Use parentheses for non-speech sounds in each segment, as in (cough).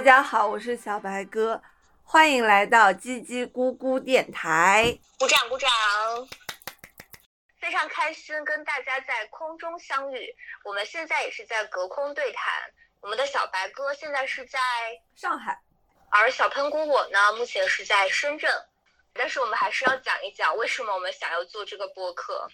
大家好，我是小白哥，欢迎来到叽叽咕咕电台。鼓掌鼓掌！非常开心跟大家在空中相遇。我们现在也是在隔空对谈。我们的小白哥现在是在上海，而小喷菇我呢，目前是在深圳。但是我们还是要讲一讲为什么我们想要做这个播客。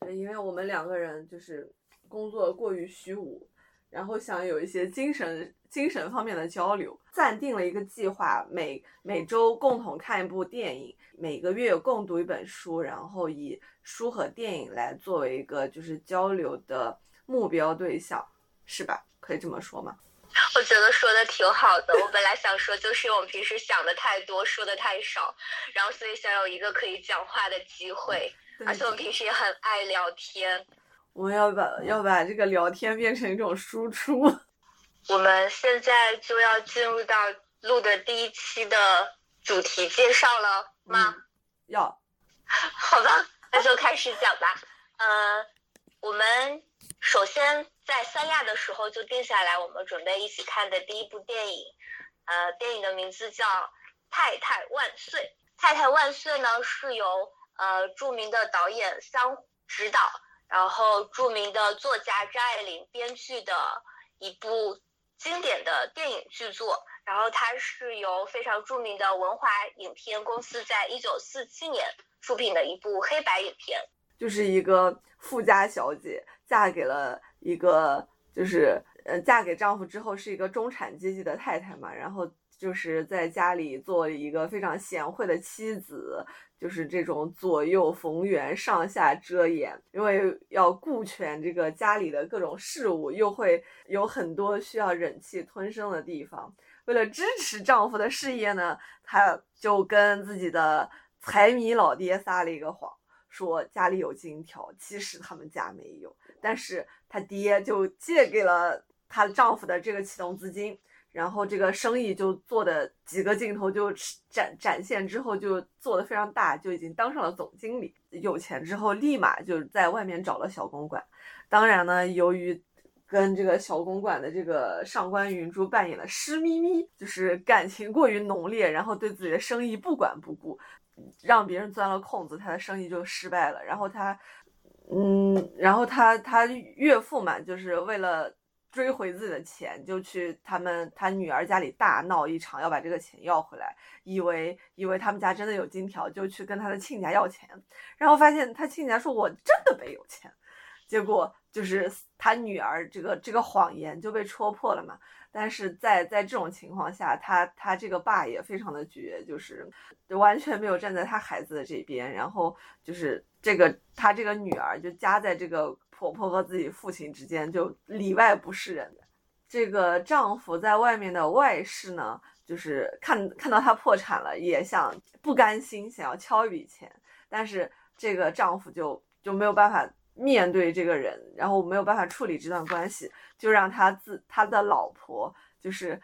对，因为我们两个人就是工作过于虚无，然后想有一些精神精神方面的交流，暂定了一个计划，每每周共同看一部电影，每个月共读一本书，然后以书和电影来作为一个就是交流的目标对象，是吧？可以这么说吗？(laughs) 我觉得说的挺好的。我本来想说，就是我们平时想的太多，说的太少，然后所以想有一个可以讲话的机会，而且我们平时也很爱聊天。我们要把要把这个聊天变成一种输出。我们现在就要进入到录的第一期的主题介绍了吗？要。(laughs) 好吧，那就开始讲吧。呃，我们首先。在三亚的时候就定下来，我们准备一起看的第一部电影，呃，电影的名字叫《太太万岁》。《太太万岁》呢是由呃著名的导演桑指导，然后著名的作家张爱玲编剧的一部经典的电影剧作。然后它是由非常著名的文华影片公司在一九四七年出品的一部黑白影片，就是一个富家小姐嫁给了。一个就是呃，嫁给丈夫之后是一个中产阶级的太太嘛，然后就是在家里做一个非常贤惠的妻子，就是这种左右逢源、上下遮掩，因为要顾全这个家里的各种事务，又会有很多需要忍气吞声的地方。为了支持丈夫的事业呢，她就跟自己的财迷老爹撒了一个谎，说家里有金条，其实他们家没有。但是她爹就借给了她丈夫的这个启动资金，然后这个生意就做的几个镜头就展展现之后就做的非常大，就已经当上了总经理。有钱之后立马就在外面找了小公馆。当然呢，由于跟这个小公馆的这个上官云珠扮演的湿咪咪，就是感情过于浓烈，然后对自己的生意不管不顾，让别人钻了空子，他的生意就失败了。然后他。嗯，然后他他岳父嘛，就是为了追回自己的钱，就去他们他女儿家里大闹一场，要把这个钱要回来，以为以为他们家真的有金条，就去跟他的亲家要钱，然后发现他亲家说我真的没有钱，结果就是他女儿这个这个谎言就被戳破了嘛。但是在在这种情况下，他他这个爸也非常的绝，就是完全没有站在他孩子的这边，然后就是这个他这个女儿就夹在这个婆婆和自己父亲之间，就里外不是人。这个丈夫在外面的外室呢，就是看看到她破产了，也想不甘心，想要敲一笔钱，但是这个丈夫就就没有办法。面对这个人，然后没有办法处理这段关系，就让他自他的老婆，就是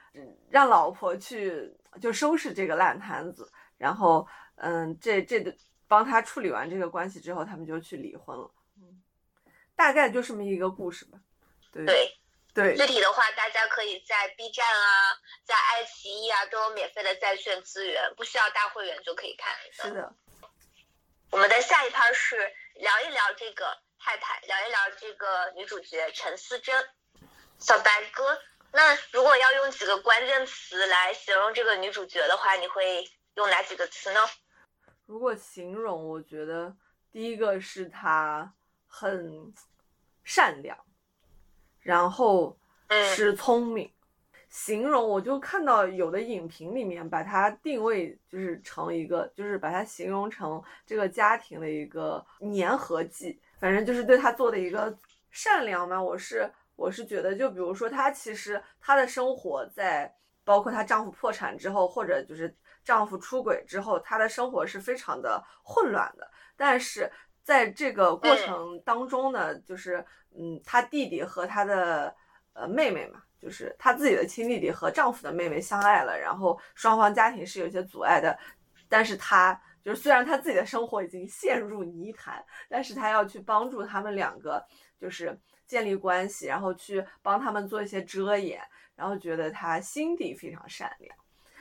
让老婆去就收拾这个烂摊子，然后嗯，这这的帮他处理完这个关系之后，他们就去离婚了。嗯，大概就这么一个故事吧。对对，具体的话，大家可以在 B 站啊，在爱奇艺啊都有免费的在线资源，不需要大会员就可以看。是的，我们的下一趴是聊一聊这个。太太聊一聊这个女主角陈思贞，小白哥。那如果要用几个关键词来形容这个女主角的话，你会用哪几个词呢？如果形容，我觉得第一个是她很善良，然后是聪明。形容，我就看到有的影评里面把它定位就是成一个，就是把它形容成这个家庭的一个粘合剂。反正就是对她做的一个善良嘛，我是我是觉得，就比如说她其实她的生活在包括她丈夫破产之后，或者就是丈夫出轨之后，她的生活是非常的混乱的。但是在这个过程当中呢，就是嗯，她弟弟和她的呃妹妹嘛，就是她自己的亲弟弟和丈夫的妹妹相爱了，然后双方家庭是有些阻碍的，但是她。就是虽然他自己的生活已经陷入泥潭，但是他要去帮助他们两个，就是建立关系，然后去帮他们做一些遮掩，然后觉得他心地非常善良，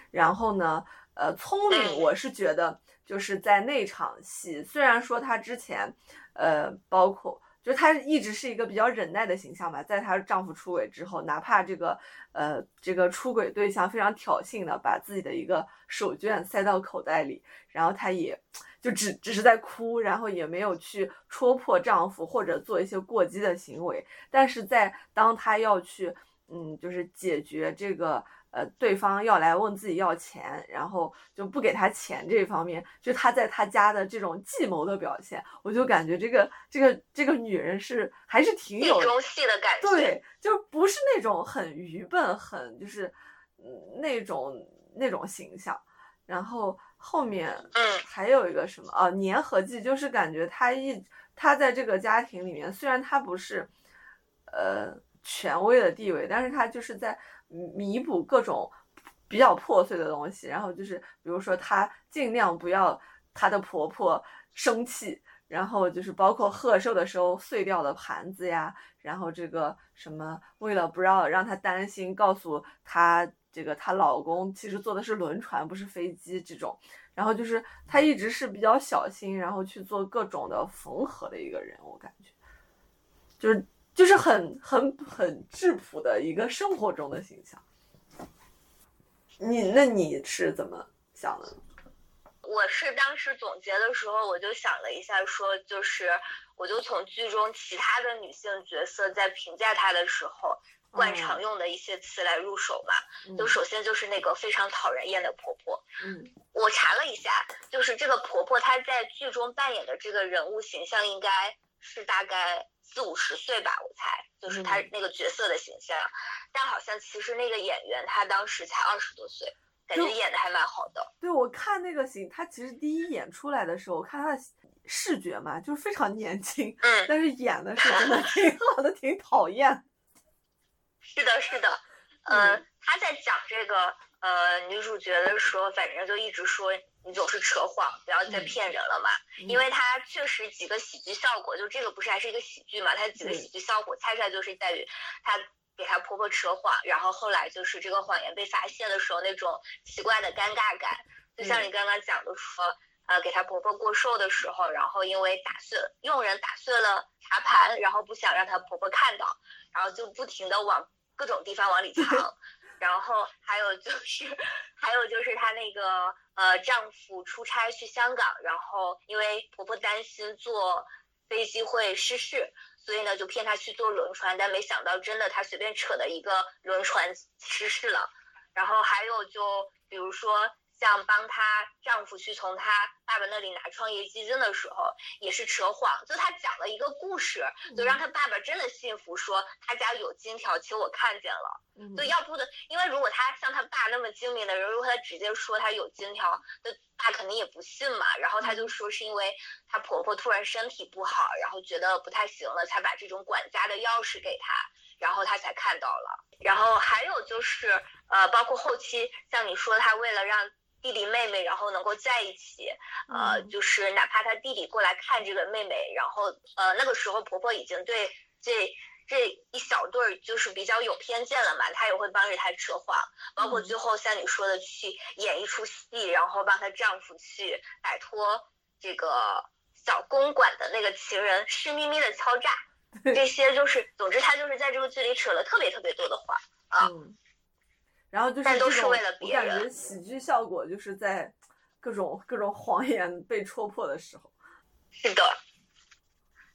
然后呢，呃，聪明，我是觉得就是在那场戏，虽然说她之前，呃，包括。就她一直是一个比较忍耐的形象吧，在她丈夫出轨之后，哪怕这个呃这个出轨对象非常挑衅的把自己的一个手绢塞到口袋里，然后她也就只只是在哭，然后也没有去戳破丈夫或者做一些过激的行为，但是在当她要去嗯就是解决这个。呃，对方要来问自己要钱，然后就不给他钱这方面，就他在他家的这种计谋的表现，我就感觉这个这个这个女人是还是挺有中戏的感觉，对，就不是那种很愚笨，很就是嗯那种那种形象。然后后面嗯还有一个什么啊，粘合剂，就是感觉他一他在这个家庭里面，虽然他不是呃权威的地位，但是他就是在。弥补各种比较破碎的东西，然后就是比如说她尽量不要她的婆婆生气，然后就是包括贺寿的时候碎掉的盘子呀，然后这个什么为了不让让她担心，告诉她这个她老公其实坐的是轮船不是飞机这种，然后就是她一直是比较小心，然后去做各种的缝合的一个人，我感觉就是。就是很很很质朴的一个生活中的形象。你那你是怎么想的？我是当时总结的时候，我就想了一下，说就是，我就从剧中其他的女性角色在评价她的时候，惯常用的一些词来入手嘛。就首先就是那个非常讨人厌的婆婆。嗯。我查了一下，就是这个婆婆她在剧中扮演的这个人物形象应该是大概。四五十岁吧，我猜，就是他那个角色的形象，但好像其实那个演员他当时才二十多岁，感觉演的还蛮好的。对，我看那个形，他其实第一演出来的时候，我看他的视觉嘛，就是非常年轻，嗯，但是演的是真的 (laughs) 挺好的，挺讨厌。(laughs) 是的，是的，嗯，他在讲这个呃女主角的时候，反正就一直说。你总是扯谎，不要再骗人了嘛。因为他确实几个喜剧效果，就这个不是还是一个喜剧嘛？他几个喜剧效果猜出来就是在于，他给他婆婆扯谎，然后后来就是这个谎言被发现的时候那种奇怪的尴尬感。就像你刚刚讲的说，呃，给她婆婆过寿的时候，然后因为打碎佣人打碎了茶盘，然后不想让她婆婆看到，然后就不停的往各种地方往里藏。(laughs) 然后还有就是，还有就是她那个呃丈夫出差去香港，然后因为婆婆担心坐飞机会失事，所以呢就骗她去坐轮船，但没想到真的她随便扯的一个轮船失事了。然后还有就比如说。像帮她丈夫去从她爸爸那里拿创业基金的时候，也是扯谎。就她讲了一个故事，就让她爸爸真的信服，说她家有金条，其实我看见了。就要不的，因为如果她像她爸那么精明的人，如果她直接说她有金条，那爸肯定也不信嘛。然后她就说是因为她婆婆突然身体不好，然后觉得不太行了，才把这种管家的钥匙给她，然后她才看到了。然后还有就是，呃，包括后期像你说，她为了让弟弟妹妹，然后能够在一起，呃，就是哪怕他弟弟过来看这个妹妹，然后呃，那个时候婆婆已经对这这一小对儿就是比较有偏见了嘛，她也会帮着他扯谎，包括最后像你说的去演一出戏，然后帮她丈夫去摆脱这个小公馆的那个情人，湿咪咪的敲诈，(laughs) 这些就是，总之她就是在这个剧里扯了特别特别多的谎啊。然后就是这种，我感觉喜剧效果就是在各种各种谎言被戳破的时候。是的。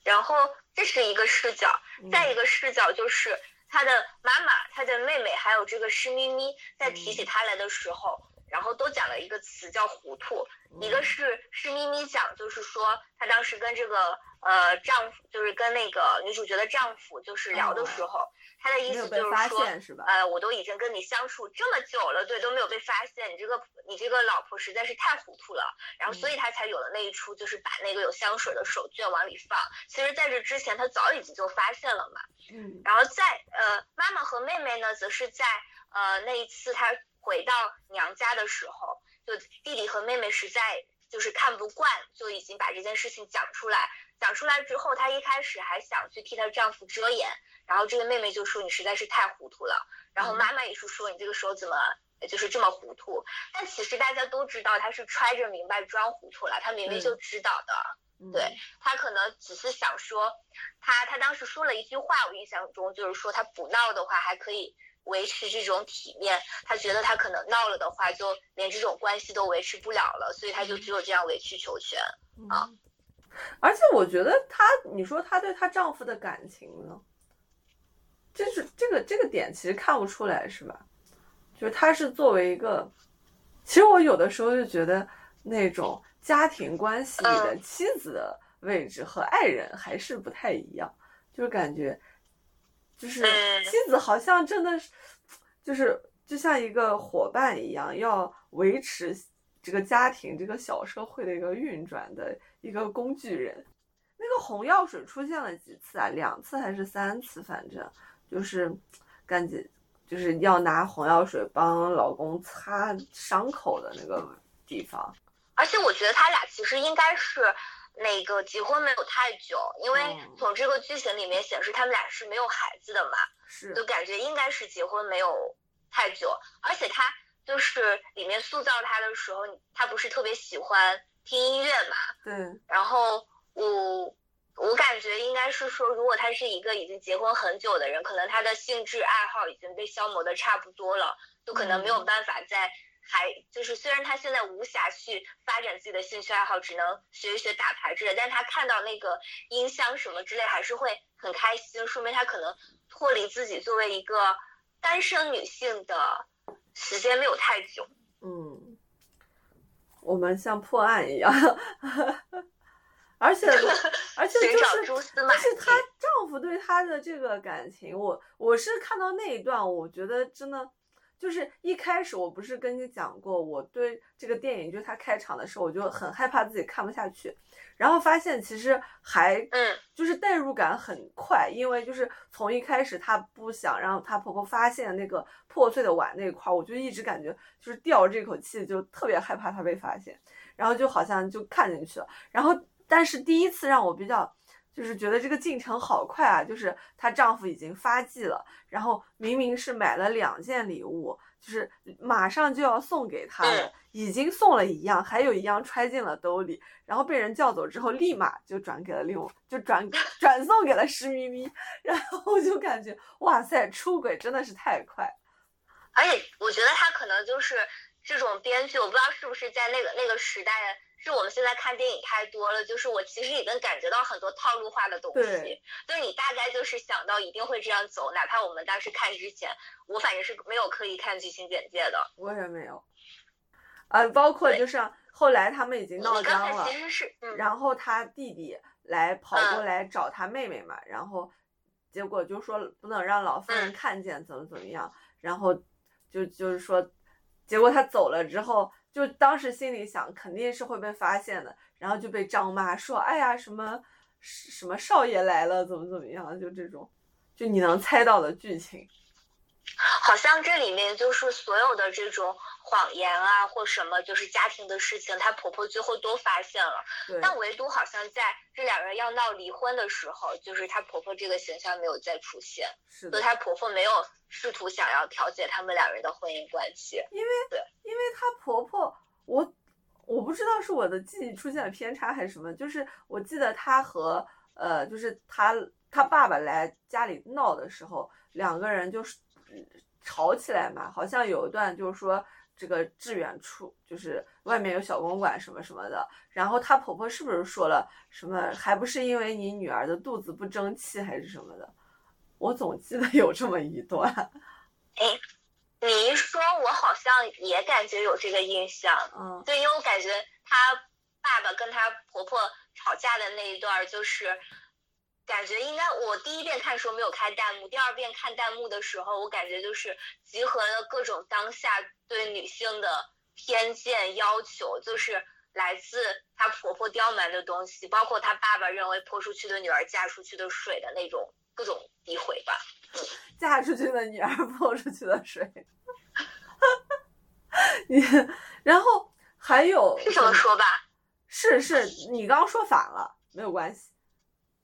然后这是一个视角，再一个视角就是他的妈妈、他的妹妹，还有这个施咪咪，在提起他来的时候，然后都讲了一个词叫糊涂。一个是施咪咪讲，就是说他当时跟这个呃丈夫，就是跟那个女主角的丈夫，就是聊的时候。他的意思就是说，呃，我都已经跟你相处这么久了，对，都没有被发现，你这个你这个老婆实在是太糊涂了，然后所以他才有了那一出，就是把那个有香水的手绢往里放。其实在这之前，他早已经就发现了嘛。嗯。然后在呃，妈妈和妹妹呢，则是在呃那一次他回到娘家的时候，就弟弟和妹妹实在就是看不惯，就已经把这件事情讲出来。讲出来之后，她一开始还想去替她丈夫遮掩，然后这个妹妹就说你实在是太糊涂了，然后妈妈也是说你这个时候怎么就是这么糊涂？但其实大家都知道她是揣着明白装糊涂了，她明明就知道的。对她可能只是想说，她她当时说了一句话，我印象中就是说她不闹的话还可以维持这种体面，她觉得她可能闹了的话，就连这种关系都维持不了了，所以她就只有这样委曲求全啊。而且我觉得她，你说她对她丈夫的感情呢，就是这个这个点其实看不出来是吧？就是她是作为一个，其实我有的时候就觉得那种。家庭关系里的妻子的位置和爱人还是不太一样，就是感觉，就是妻子好像真的是，就是就像一个伙伴一样，要维持这个家庭、这个小社会的一个运转的一个工具人。那个红药水出现了几次啊？两次还是三次？反正就是感觉就是要拿红药水帮老公擦伤口的那个地方。而且我觉得他俩其实应该是那个结婚没有太久，因为从这个剧情里面显示他们俩是没有孩子的嘛，是，就感觉应该是结婚没有太久。而且他就是里面塑造他的时候，他不是特别喜欢听音乐嘛，对。然后我我感觉应该是说，如果他是一个已经结婚很久的人，可能他的兴致爱好已经被消磨的差不多了，就可能没有办法再。还就是，虽然他现在无暇去发展自己的兴趣爱好，只能学一学打牌之类，但他看到那个音箱什么之类，还是会很开心，说明他可能脱离自己作为一个单身女性的时间没有太久。嗯，我们像破案一样，而且 (laughs) 而且就是就是她丈夫对她的这个感情，我我是看到那一段，我觉得真的。就是一开始我不是跟你讲过，我对这个电影，就是它开场的时候，我就很害怕自己看不下去，然后发现其实还，嗯，就是代入感很快，因为就是从一开始她不想让她婆婆发现那个破碎的碗那块，我就一直感觉就是吊着这口气，就特别害怕她被发现，然后就好像就看进去了，然后但是第一次让我比较。就是觉得这个进程好快啊！就是她丈夫已经发迹了，然后明明是买了两件礼物，就是马上就要送给她的，已经送了一样，还有一样揣进了兜里，然后被人叫走之后，立马就转给了另，就转 (laughs) 转送给了石咪咪，然后我就感觉哇塞，出轨真的是太快。而且我觉得他可能就是这种编剧，我不知道是不是在那个那个时代。是我们现在看电影太多了，就是我其实已经感觉到很多套路化的东西，就是你大概就是想到一定会这样走，哪怕我们当时看之前，我反正是没有刻意看剧情简介的，我也没有，呃，包括就是后来他们已经闹僵了，其实是，然后他弟弟来跑过来找他妹妹嘛，然后结果就说不能让老夫人看见，怎么怎么样，然后就就是说，结果他走了之后。就当时心里想，肯定是会被发现的，然后就被张妈说：“哎呀，什么什么少爷来了，怎么怎么样？”就这种，就你能猜到的剧情。好像这里面就是所有的这种谎言啊，或什么，就是家庭的事情，她婆婆最后都发现了。但唯独好像在这两人要闹离婚的时候，就是她婆婆这个形象没有再出现，所以她婆婆没有试图想要调解他们两人的婚姻关系。因为对，因为她婆婆，我我不知道是我的记忆出现了偏差还是什么，就是我记得她和呃，就是她她爸爸来家里闹的时候，两个人就是。吵起来嘛，好像有一段就是说这个致远处就是外面有小公馆什么什么的，然后她婆婆是不是说了什么？还不是因为你女儿的肚子不争气还是什么的？我总记得有这么一段。哎，你一说，我好像也感觉有这个印象。嗯，对，因为我感觉她爸爸跟她婆婆吵架的那一段就是。感觉应该，我第一遍看的时候没有开弹幕，第二遍看弹幕的时候，我感觉就是集合了各种当下对女性的偏见要求，就是来自她婆婆刁蛮的东西，包括她爸爸认为泼出去的女儿嫁出去的水的那种各种诋毁吧。(laughs) 嫁出去的女儿泼出去的水，(laughs) 你然后还有是这么说吧？是是，你刚刚说反了，没有关系。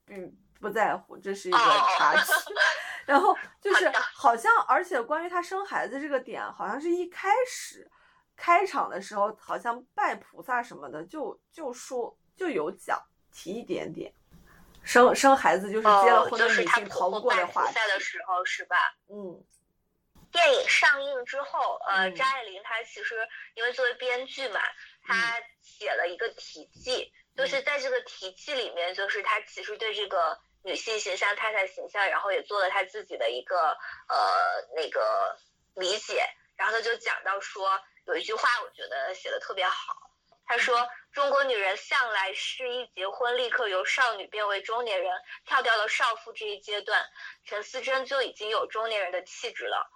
并不在乎，这是一个插曲。(laughs) 然后就是好像，而且关于他生孩子这个点，好像是一开始开场的时候，好像拜菩萨什么的，就就说就有讲提一点点，生生孩子就是结了婚的女性逃不过的话题的时候，是吧？嗯。电影上映之后，呃，张爱玲她其实因为作为编剧嘛，她写了一个题记，就是在这个题记里面，就是她其实对这个。女性形象、太太形象，然后也做了她自己的一个呃那个理解，然后他就讲到说有一句话，我觉得写的特别好。他说：“中国女人向来是一结婚立刻由少女变为中年人，跳掉了少妇这一阶段。陈思贞就已经有中年人的气质了。”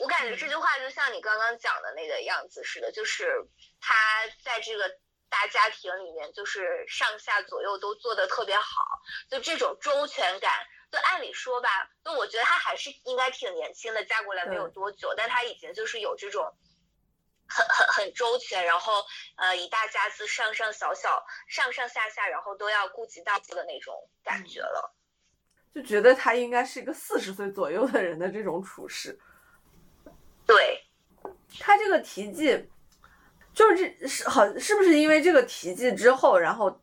我感觉这句话就像你刚刚讲的那个样子似的，就是她在这个。大家庭里面就是上下左右都做的特别好，就这种周全感。就按理说吧，就我觉得她还是应该挺年轻的，嫁过来没有多久，但她已经就是有这种很很很周全，然后呃一大家子上上小小上上下下，然后都要顾及到的那种感觉了。就觉得她应该是一个四十岁左右的人的这种处事。对，他这个题记。就是这是好是不是因为这个题记之后，然后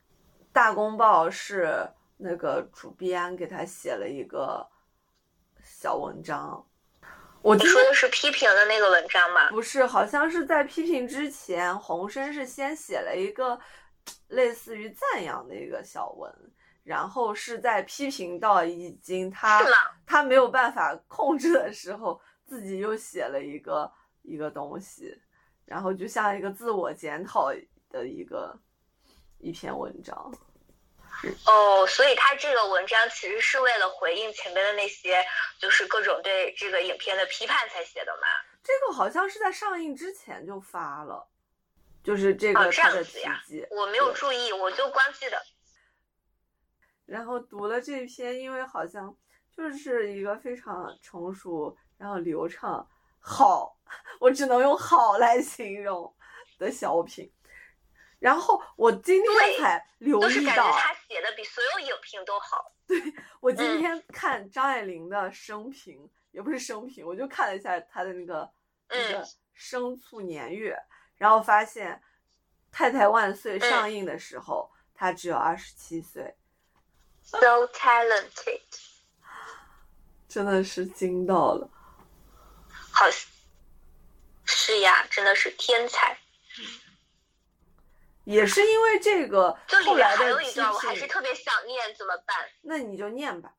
大公报是那个主编给他写了一个小文章。我说的是批评的那个文章吗？不是，好像是在批评之前，洪生是先写了一个 (tsk) 类似于赞扬的一个小文，然后是在批评到已经他他没有办法控制的时候，自己又写了一个一个东西。然后就像一个自我检讨的一个一篇文章，哦，所以他这个文章其实是为了回应前面的那些，就是各种对这个影片的批判才写的嘛。这个好像是在上映之前就发了，就是这个他的题记，我没有注意，我就光记得。然后读了这篇，因为好像就是一个非常成熟，然后流畅。好，我只能用好来形容的小品。然后我今天才留意到，他写的比所有影评都好。对我今天看张爱玲的生平，也不是生平，我就看了一下她的那个那个生卒年月，然后发现《太太万岁》上映的时候，她只有二十七岁。So talented，真的是惊到了。好，是呀，真的是天才。也是因为这个，就里面还有一段我还是特别想念，怎么办？那你就念吧。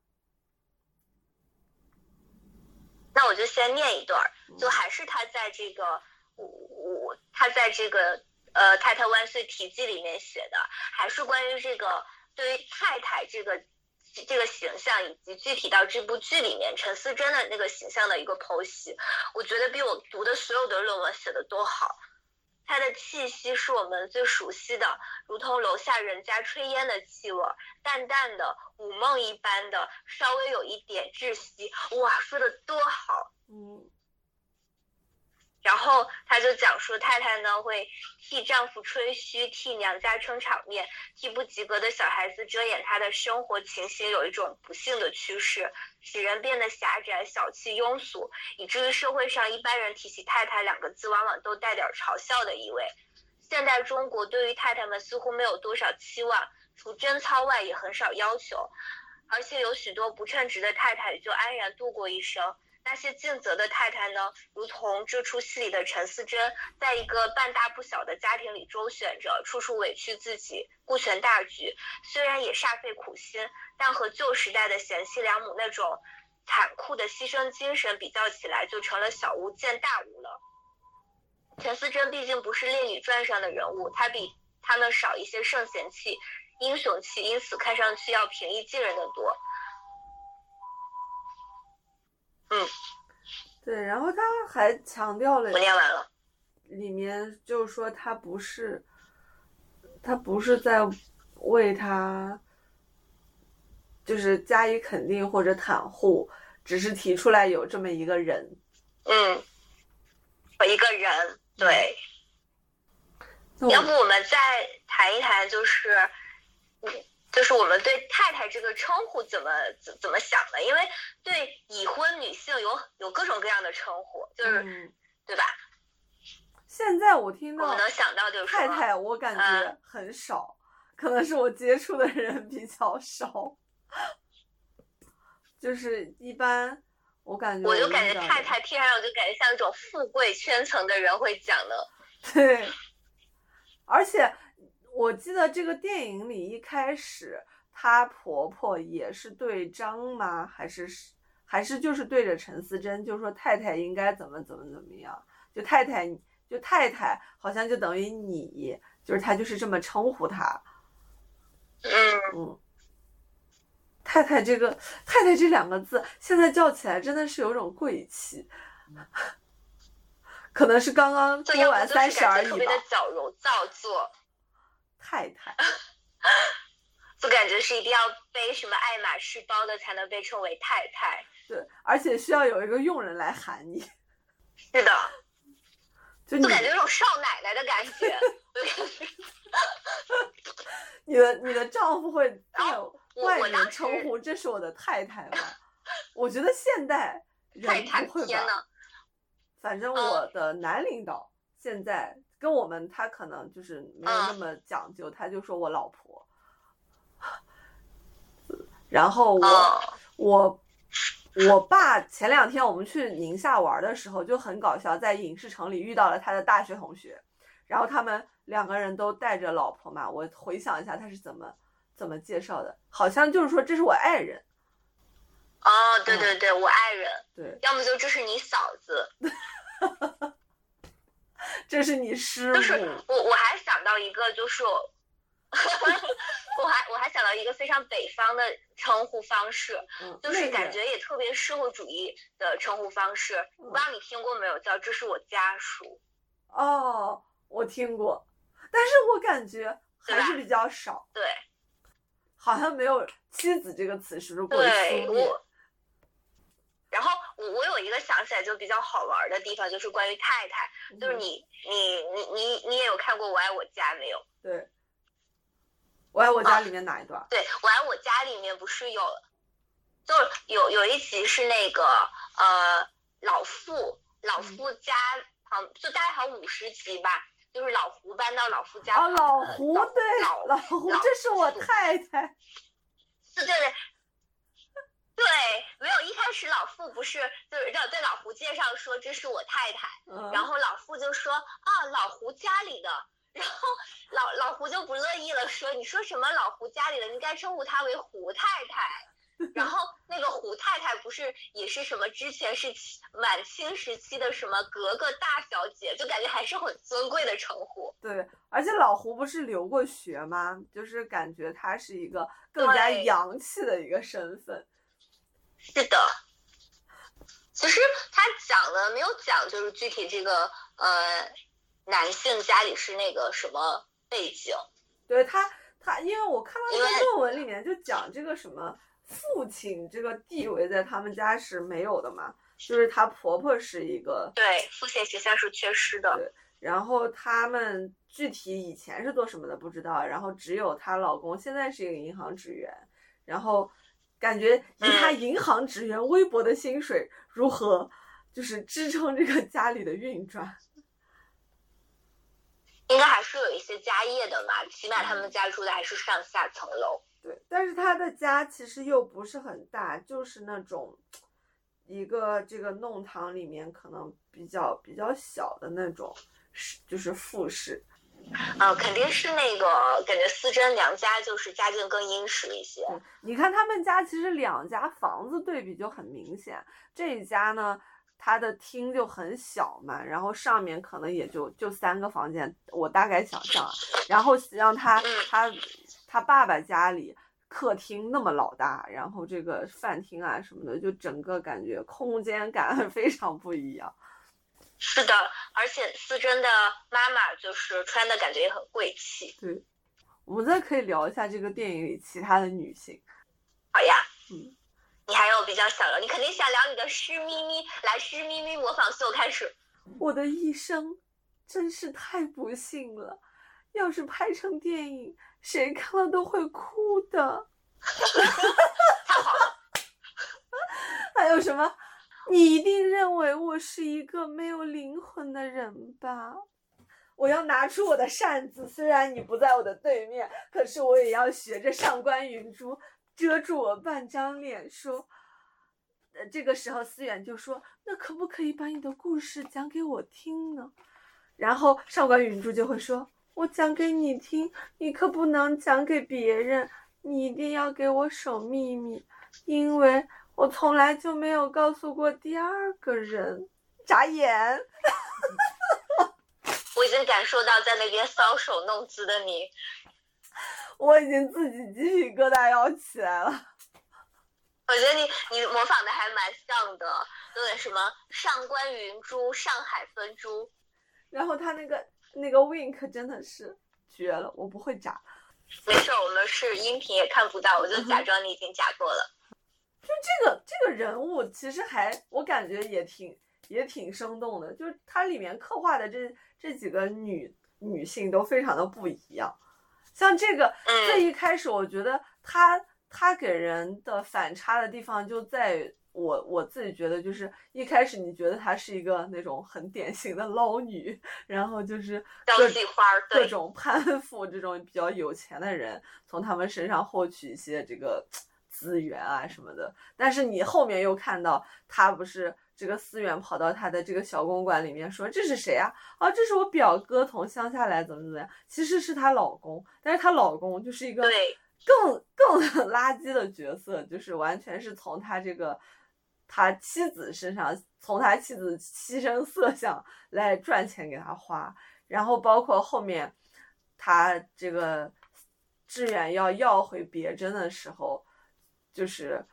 那我就先念一段，就还是他在这个我我他在这个呃《太太万岁》题记里面写的，还是关于这个对于太太这个。这个形象以及具体到这部剧里面陈思真的那个形象的一个剖析，我觉得比我读的所有的论文写的都好。它的气息是我们最熟悉的，如同楼下人家炊烟的气味，淡淡的、午梦一般的，稍微有一点窒息。哇，说的多好，嗯。然后他就讲述太太呢会替丈夫吹嘘，替娘家撑场面，替不及格的小孩子遮掩她的生活情形，有一种不幸的趋势，使人变得狭窄、小气、庸俗，以至于社会上一般人提起太太两个字，往往都带点嘲笑的意味。现代中国对于太太们似乎没有多少期望，除贞操外也很少要求，而且有许多不称职的太太就安然度过一生。那些尽责的太太呢，如同这出戏里的陈思贞，在一个半大不小的家庭里周旋着，处处委屈自己，顾全大局。虽然也煞费苦心，但和旧时代的贤妻良母那种残酷的牺牲精神比较起来，就成了小巫见大巫了。陈思贞毕竟不是《烈女传》上的人物，她比他们少一些圣贤气、英雄气，因此看上去要平易近人的多。嗯，对，然后他还强调了，我念完了，里面就是说他不是，他不是在为他，就是加以肯定或者袒护，只是提出来有这么一个人，嗯，一个人，对，要不我们再谈一谈，就是，就是我们对太太这个称呼怎么怎怎么想的？因为对已婚女性有有各种各样的称呼，就是、嗯对吧？现在我听到我们能想到就是太太，我感觉嗯很少，可能是我接触的人比较少。就是一般，我感觉我就感觉太太听上去就感觉像一种富贵圈层的人会讲的。对，而且我记得这个电影里一开始，她婆婆也是对张妈，还是还是就是对着陈思贞，就说太太应该怎么怎么怎么样，就太太就太太好像就等于你，就是她就是这么称呼她，嗯，嗯。太太这个太太这两个字，现在叫起来真的是有种贵气，(laughs) 可能是刚刚过完三十而已吧觉特别的。矫揉造作，太太，(laughs) 就感觉是一定要背什么爱马仕包的才能被称为太太。对，而且需要有一个佣人来喊你，是的，(laughs) 就就感觉有种少奶奶的感觉。(laughs) 你的你的丈夫会然在我外面称呼这是我的太太吗？我觉得现代人不会，吧？反正嗯我的男领导现在跟我们他可能就是没有那嗯么讲究，他就说我老婆。然后我、哦，我我爸前两天我们去宁夏玩的时候就很搞笑，在影视城里遇到了他的大学同学，然后他们两个人都带着老婆嘛，我回想一下他是怎么怎么介绍的，好像就是说这是我爱人，哦，对嗯对对，我爱人，对，要么就这是你嫂子，(laughs) 这是你师傅就是，我我还想到一个，就是我，(laughs) 我还我还想到一个非常北方的称呼方式，嗯，就是感觉也特别社会主义的称呼方式。我不知道你听过没有，叫这是我家属。哦，我听过，但是我感觉还是比较少，对好像没有妻子这个词是不是过于对，书面？我。然后我我有一个想起来就比较好玩的地方，就是关于太太，就是嗯你你你你你也有看过《我爱我家》没有？对，我爱我家啊里面哪一段？对，我爱我家里面不是有，就是有有一集是那个呃老傅老傅家旁，就大概好像五十集吧，就是老胡搬到老傅家哦，老胡对，老老胡，老这是我太太。对对对。对，没有一开始老傅不是就是让对老胡介绍说这是我太太，嗯，然后老傅就说啊老胡家里的，然后老老胡就不乐意了，说你说什么老胡家里的，你应该称呼她为胡太太。(laughs) 然后那个胡太太不是也是什么之前是清满清时期的什么格格大小姐，就感觉还是很尊贵的称呼。对，而且老胡不是留过学吗？就是感觉他是一个更加洋气的一个身份。是的，其实他讲的没有讲，就是具体这个呃男性家里是那个什么背景。对他，他因为我看到那个论文里面就讲这个什么父亲这个地位在他们家是没有的嘛，就是她婆婆是一个，对，父亲形象是缺失的。然后他们具体以前是做什么的不知道，然后只有她老公现在是一个银行职员，然后感觉以他嗯银行职员微薄的薪水如何就是支撑这个 (laughs) 家里的运转。应该还是有一些家业的嘛，起码他嗯们家住的还是上下层楼。对，但是他的家其实又不是很大，就是那种一个这个弄堂里面可能比较比较小的那种，是就是复式。呃，肯定是那个感觉思珍娘家就是家境更殷实一些。你看他们家其实两家房子对比就很明显，这一家呢。它的厅就很小嘛，然后上面可能也就就三个房间，我大概想象啊。然后让他嗯他他爸爸家里客厅那么老大，然后这个饭厅啊什么的，就整个感觉空间感 (laughs) 非常不一样。是的，而且思珍的妈妈就是穿的感觉也很贵气。对我们再可以聊一下这个电影里其他的女性。好呀，嗯，你还有比较想聊，你肯定想聊你的湿咪咪，来湿咪咪模仿秀开始。我的一生真是太不幸了，要是拍成电影，谁看了都会哭的。(laughs) 太好了。(laughs) 还有什么？你一定认为我是一个没有灵魂的人吧？我要拿出我的扇子，虽然你不在我的对面，可是我也要学着上官云珠遮住我半张脸，说。呃，这个时候思远就说：“那可不可以把你的故事讲给我听呢？”然后上官云珠就会说：“我讲给你听，你可不能讲给别人，你一定要给我守秘密，因为我从来就没有告诉过第二个人。”眨眼。(laughs) 我已经感受到在那边搔首弄姿的你，我已经自己鸡皮疙瘩要起来了。我觉得你你模仿的还蛮像的，有点什么上官云珠、上海分珠，然后他那个那个 wink 真的是绝了，我不会眨。没事，我们是音频也看不到，我就假装你已经假过了。就这个这个人物其实还我感觉也挺也挺生动的，就是它里面刻画的这。这几个女女性都非常的不一样，像这个最一开始，我觉得她她给人的反差的地方就在我我自己觉得就是一开始你觉得她是一个那种很典型的捞女，然后就是交际花各种攀附这种比较有钱的人，从他们身上获取一些这个资源啊什么的，但是你后面又看到他不是。这个思远跑到他的这个小公馆里面说：“这是谁啊？啊，这是我表哥从乡下来，怎么怎么样？其实是她老公，但是她老公就是一个更更 (laughs) 垃圾的角色，就是完全是从他这个他妻子身上，从他妻子牺牲色相来赚钱给他花。然后包括后面他这个志远要要回别针的时候，就是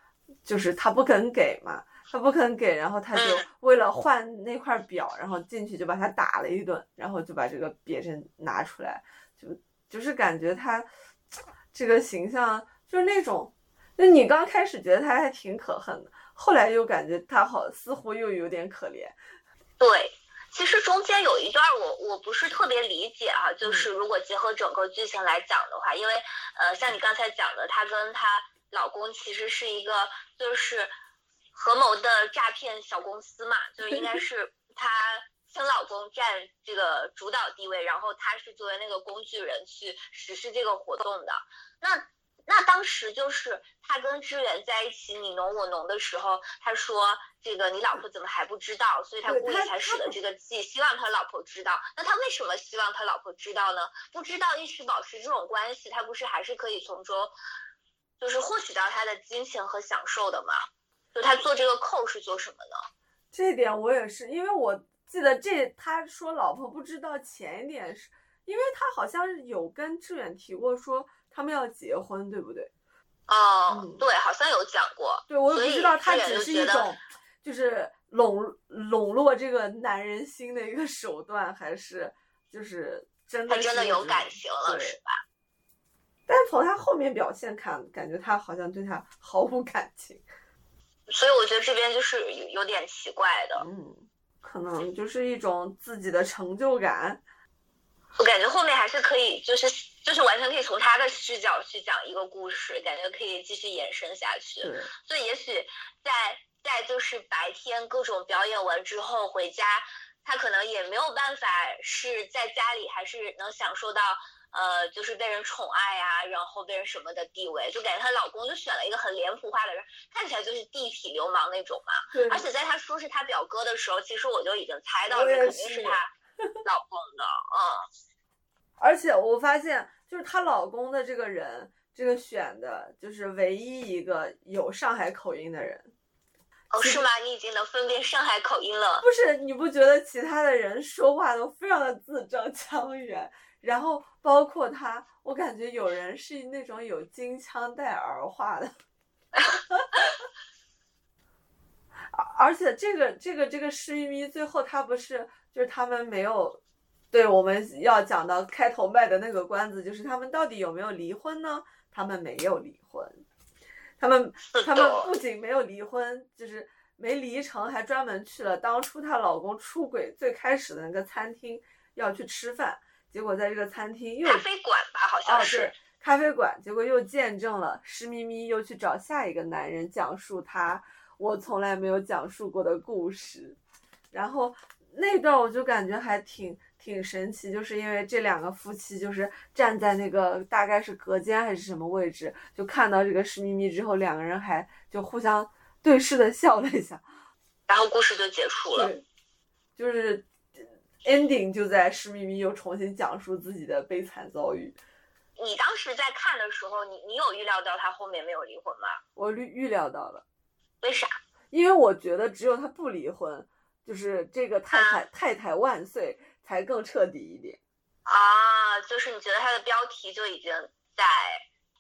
就是他不肯给嘛。”他不肯给，然后他就为了换那块表，然后进去就把他打了一顿，然后就把这个别针拿出来，就就是感觉他这个形象就是那种，那你刚开始觉得他还挺可恨的，后来又感觉他好似乎又有点可怜。对，其实中间有一段我我不是特别理解啊，就是如果结合整个剧情来讲的话，因为呃像你刚才讲的，他跟她老公其实是一个就是。合谋的诈骗小公司嘛，就是应该是她亲老公占这个主导地位，然后她是作为那个工具人去实施这个活动的。那那当时就是他跟志远在一起你侬我侬的时候，他说这个你老婆怎么还不知道？所以他故意才使了这个计，希望他老婆知道。那他为什么希望他老婆知道呢？不知道一直保持这种关系，他不是还是可以从中就是获取到他的金钱和享受的嘛？就他做这个扣是做什么呢？这点我也是，因为我记得这他说老婆不知道前一点是，因为他好像是有跟志远提过说他们要结婚，对不对？哦，对，好像有讲过。对，我也不知道他只是一种就是笼笼络这个男人心的一个手段，还是就是真的真的有感情了，是吧？但从他后面表现看，感觉他好像对他毫无感情。(laughs) 所以我觉得这边就是有有点奇怪的，嗯，可能就是一种自己的成就感。我感觉后面还是可以，就是就是完全可以从他的视角去讲一个故事，感觉可以继续延伸下去。所以也许在在就是白天各种表演完之后回家，他可能也没有办法是在家里还是能享受到。呃，就是被人宠爱呀，然后被人什么的地位，就感觉她老公就选了一个很脸谱化的人，看起来就是地痞流氓那种嘛。对。而且在她说是她表哥的时候，其实我就已经猜到这肯定是她 (laughs) 老公的，嗯。而且我发现，就是她老公的这个人，这个选的就是唯一一个有上海口音的人。哦，是吗？你已经能分辨上海口音了？不是，你不觉得其他的人说话都非常的字正腔圆？然后包括他，我感觉有人是那种有金枪带儿化的，而且这个这个这个施玉咪最后他不是就是他们没有，对我们要讲到开头卖的那个关子，就是他们到底有没有离婚呢？他们没有离婚，他们他们不仅没有离婚，就是没离成，还专门去了当初她老公出轨最开始的那个餐厅要去吃饭。结果在这个餐厅又咖啡馆吧，好像是咖啡馆，结果又见证了施咪咪又去找下一个男人讲述他我从来没有讲述过的故事，然后那段我就感觉还挺挺神奇，就是因为这两个夫妻就是站在那个大概是隔间还是什么位置，就看到这个施咪咪之后，两个人还就互相对视的笑了一下，然后故事就结束了。就是 ending 就在施咪咪又重新讲述自己的悲惨遭遇。你当时在看的时候，你你有预料到他后面没有离婚吗？我预预料到了，为啥？因为我觉得只有他不离婚，就是这个太太、太太万岁才更彻底一点。啊，就是你觉得他的标题就已经在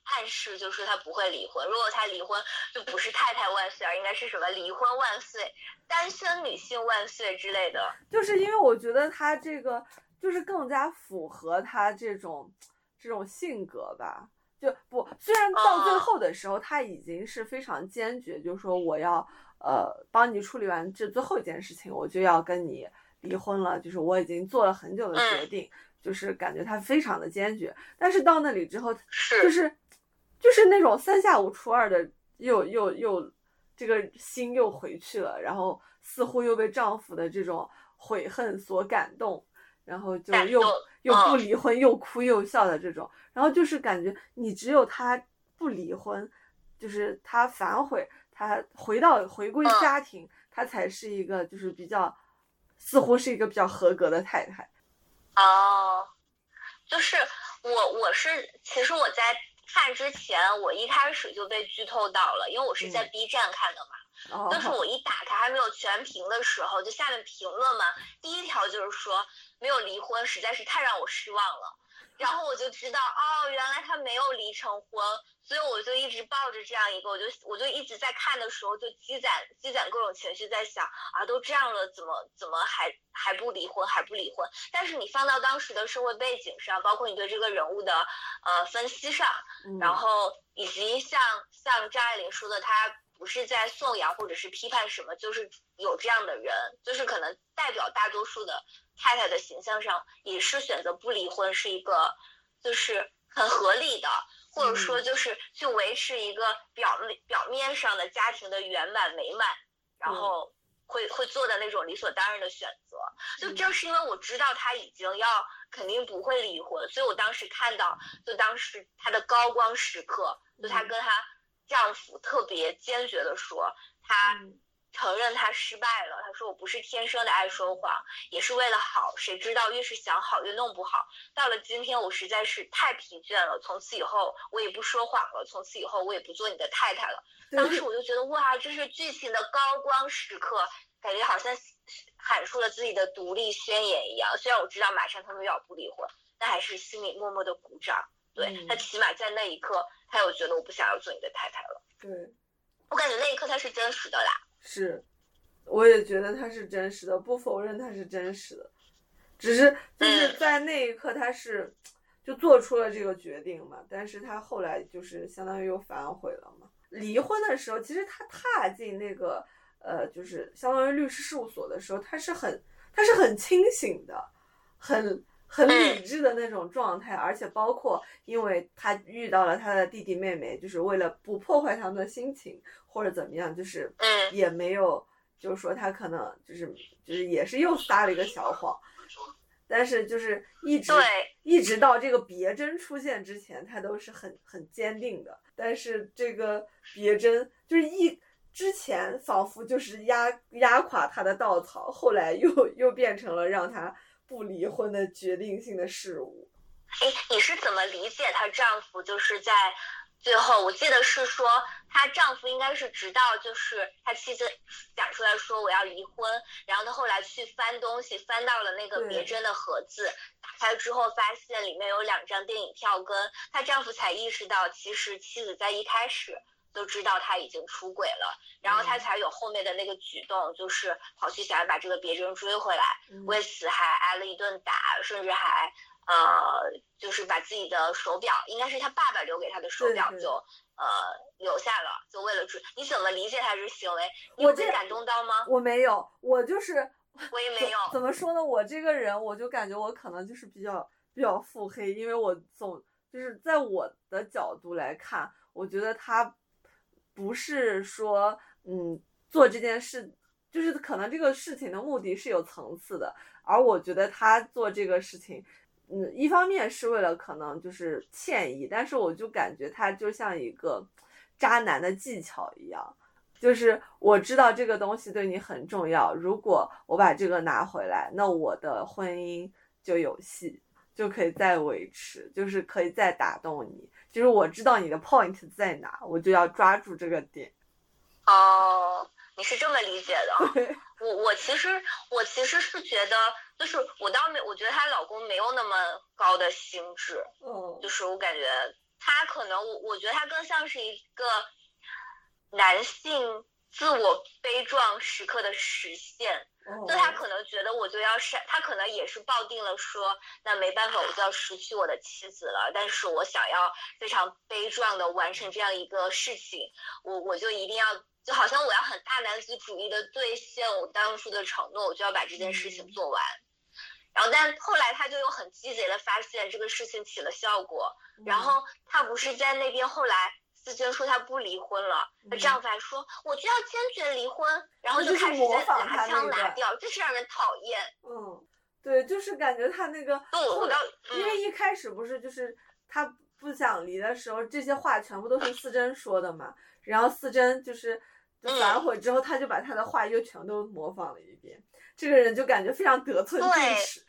暗示，就是他不会离婚。如果他离婚，就不是太太万岁，而应该是什么离婚万岁、单身女性万岁之类的。就是因为我觉得他这个就是更加符合他这种这种性格吧。就不，虽然到最后的时候他已经是非常坚决，就是说我要呃帮你处理完这最后一件事情，我就要跟你离婚了。就是我已经做了很久的决定，就是感觉他非常的坚决。但是到那里之后，就是就是那种三下五除二的，又又又这个心又回去了，然后似乎又被丈夫的这种悔恨所感动。然后就又又不离婚，又哭又笑的这种，然后就是感觉你只有他不离婚，就是他反悔，他回到回归家庭，他才是一个就是比较，似乎是一个比较合格的太太。哦，就是我我是其实我在看之前，我一开始就被剧透到了，因为我是在 B 站看的嘛。但是我一打开还没有全屏的时候，就下面评论嘛，第一条就是说没有离婚实在是太让我失望了，然后我就知道哦，原来他没有离成婚，所以我就一直抱着这样一个，我就我就一直在看的时候就积攒积攒各种情绪，在想啊，都这样了，怎么怎么还还不离婚还不离婚？但是你放到当时的社会背景上，包括你对这个人物的呃分析上，然后以及像像张爱玲说的她。不是在颂扬或者是批判什么，就是有这样的人，就是可能代表大多数的太太的形象上，也是选择不离婚是一个，就是很合理的，或者说就是去维持一个表面表面上的家庭的圆满美满，然后会会做的那种理所当然的选择。就正是因为我知道他已经要肯定不会离婚，所以我当时看到，就当时他的高光时刻，就她跟她。丈夫特别坚决的说，他承认他失败了。他说：“我不是天生的爱说谎，也是为了好。谁知道越是想好越弄不好。到了今天，我实在是太疲倦了。从此以后，我也不说谎了。从此以后，我也不做你的太太了。(laughs) ”当时我就觉得，哇，这是剧情的高光时刻，感觉好像喊出了自己的独立宣言一样。虽然我知道马上他们又要不离婚，但还是心里默默的鼓掌。对他起码在那一刻，他有觉得我不想要做你的太太了。对，我感觉那一刻他是真实的啦。是，我也觉得他是真实的，不否认他是真实的，只是就是在那一刻他是就做出了这个决定嘛，但是他后来就是相当于又反悔了嘛。离婚的时候，其实他踏进那个呃，就是相当于律师事务所的时候，他是很他是很清醒的，很。很理智的那种状态，而且包括，因为他遇到了他的弟弟妹妹，就是为了不破坏他们的心情或者怎么样，就是也没有，就是说他可能就是就是也是又撒了一个小谎，但是就是一直一直到这个别针出现之前，他都是很很坚定的。但是这个别针就是一之前仿佛就是压压垮他的稻草，后来又又变成了让他。不离婚的决定性的事物。哎，你是怎么理解她丈夫？就是在最后，我记得是说，她丈夫应该是直到就是她妻子讲出来说我要离婚，然后她后来去翻东西，翻到了那个别针的盒子，打开之后发现里面有两张电影票根，她丈夫才意识到，其实妻子在一开始。都知道他已经出轨了，然后他才有后面的那个举动，就是跑去想要把这个别针追回来，为此还挨了一顿打，甚至还呃，就是把自己的手表，应该是他爸爸留给他的手表，就呃留下了，就为了追。你怎么理解他这行为？你有被感动到吗？我没有，我就是我也没有。怎么说呢？我这个人，我就感觉我可能就是比较比较腹黑，因为我总。就是在我的角度来看，我觉得他不是说，嗯，做这件事，就是可能这个事情的目的是有层次的，而我觉得他做这个事情，嗯，一方面是为了可能就是歉意，但是我就感觉他就像一个渣男的技巧一样，就是我知道这个东西对你很重要，如果我把这个拿回来，那我的婚姻就有戏。就可以再维持，就是可以再打动你。就是我知道你的 point 在哪，我就要抓住这个点。哦，你是这么理解的？(laughs) 我我其实我其实是觉得，就是我倒没，我觉得她老公没有那么高的心智。嗯，就是我感觉他可能，我我觉得他更像是一个男性。自我悲壮时刻的实现，就他可能觉得我就要删，他可能也是抱定了说，那没办法，我就要失去我的妻子了。但是我想要非常悲壮的完成这样一个事情，我我就一定要，就好像我要很大男子主义的兑现我当初的承诺，我就要把这件事情做完。然后，但后来他就又很鸡贼的发现这个事情起了效果，然后他不是在那边后来。思娟说她不离婚了，她丈夫还说我就要坚决离婚，然后就开始拿枪拿掉，真是让人讨厌。嗯，对，就是感觉他那个，因为一开始不是就是他不想离的时候，这些话全部都是思珍说的嘛，然后思珍就是反悔之后，他就把他的话又全都模仿了一遍，这个人就感觉非常得寸进尺。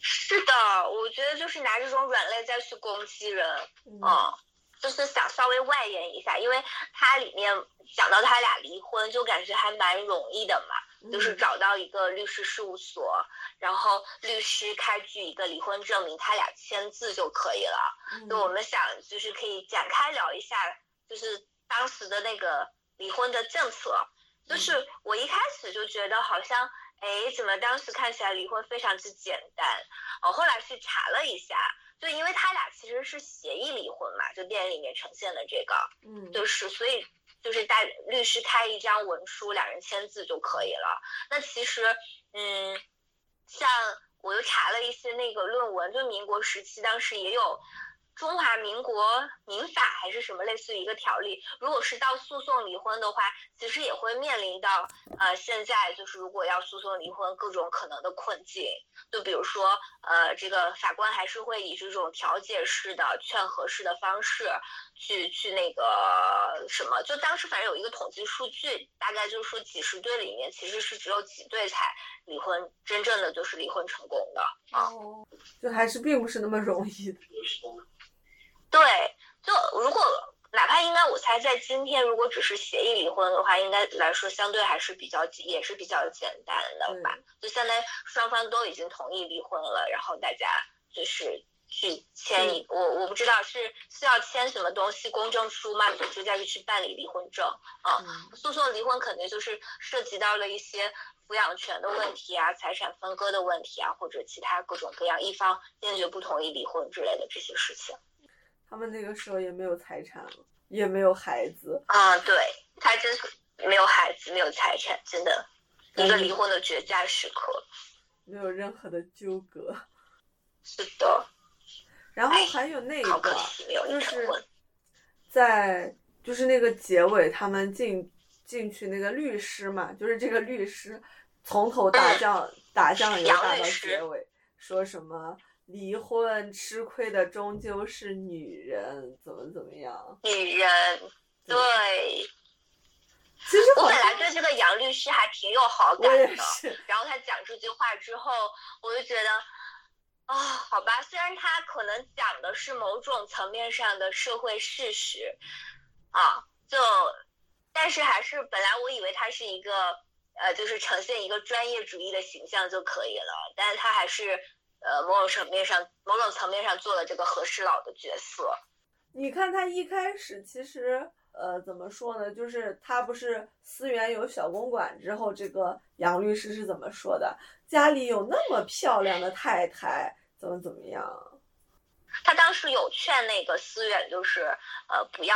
是的，我觉得就是拿这种软肋再去攻击人，嗯。就是想稍微外延一下，因为它里面讲到他俩离婚，就感觉还蛮容易的嘛，就是找到一个律师事务所，然后律师开具一个离婚证明，他俩签字就可以了。就我们想，就是可以展开聊一下，就是当时的那个离婚的政策。就是我一开始就觉得好像，哎，怎么当时看起来离婚非常之简单？我后来去查了一下。就因为他俩其实是协议离婚嘛，就电影里面呈现的这个，嗯，就是所以就是带律师开一张文书，两人签字就可以了。那其实，嗯，像我又查了一些那个论文，就民国时期当时也有。中华民国民法还是什么类似于一个条例，如果是到诉讼离婚的话，其实也会面临到呃现在就是如果要诉讼离婚各种可能的困境，就比如说呃这个法官还是会以这种调解式的、劝和式的方式去去那个什么，就当时反正有一个统计数据，大概就是说几十对里面其实是只有几对才离婚，真正的就是离婚成功的啊，就还是并不是那么容易的。对，就如果哪怕应该我猜，在今天如果只是协议离婚的话，应该来说相对还是比较也是比较简单的吧。就相当于双方都已经同意离婚了，然后大家就是去签一，我我不知道是需要签什么东西公证书嘛，就直接去办理离婚证啊。诉讼离婚肯定就是涉及到了一些抚养权的问题啊、财产分割的问题啊，或者其他各种各样一方坚决不同意离婚之类的这些事情。他们那个时候也没有财产了，也没有孩子啊！对，他真是没有孩子，没有财产，真的一个离婚的绝佳时刻，没有任何的纠葛。是的。然后还有那个，就是在就是那个结尾，他们进进去那个律师嘛，就是这个律师从头打酱打酱油打到结尾，说什么？离婚吃亏的终究是女人，怎么怎么样？女人，对。其实我本来对这个杨律师还挺有好感的，然后他讲这句话之后，我就觉得，啊，好吧，虽然他可能讲的是某种层面上的社会事实，啊，就，但是还是本来我以为他是一个，呃，就是呈现一个专业主义的形象就可以了，但是他还是。呃，某种层面上，某种层面上做了这个和事佬的角色。你看他一开始其实，呃，怎么说呢？就是他不是思源有小公馆之后，这个杨律师是怎么说的？家里有那么漂亮的太太，怎么怎么样？他当时有劝那个思远，就是呃，不要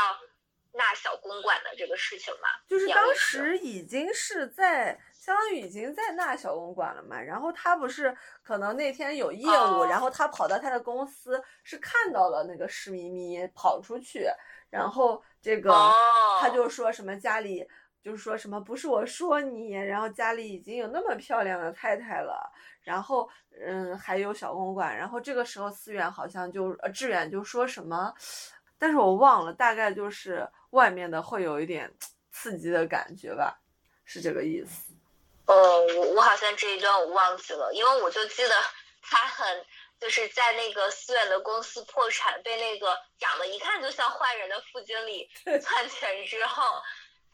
纳小公馆的这个事情嘛。就是当时已经是在相当于已经在那小公馆了嘛。然后他不是可能那天有业务，然后他跑到他的公司，是看到了那个石咪咪跑出去，然后这个他就说什么家里。就是说什么不是我说你，然后家里已经有那么漂亮的太太了，然后嗯还有小公馆，然后这个时候思远好像就呃志远就说什么，但是我忘了，大概就是外面的会有一点刺激的感觉吧，是这个意思。呃，我我好像这一段我忘记了，因为我就记得 (laughs) 他很就是在那个思远的公司破产，被那个长得一看就像坏人的副经理 (laughs) 篡权之后。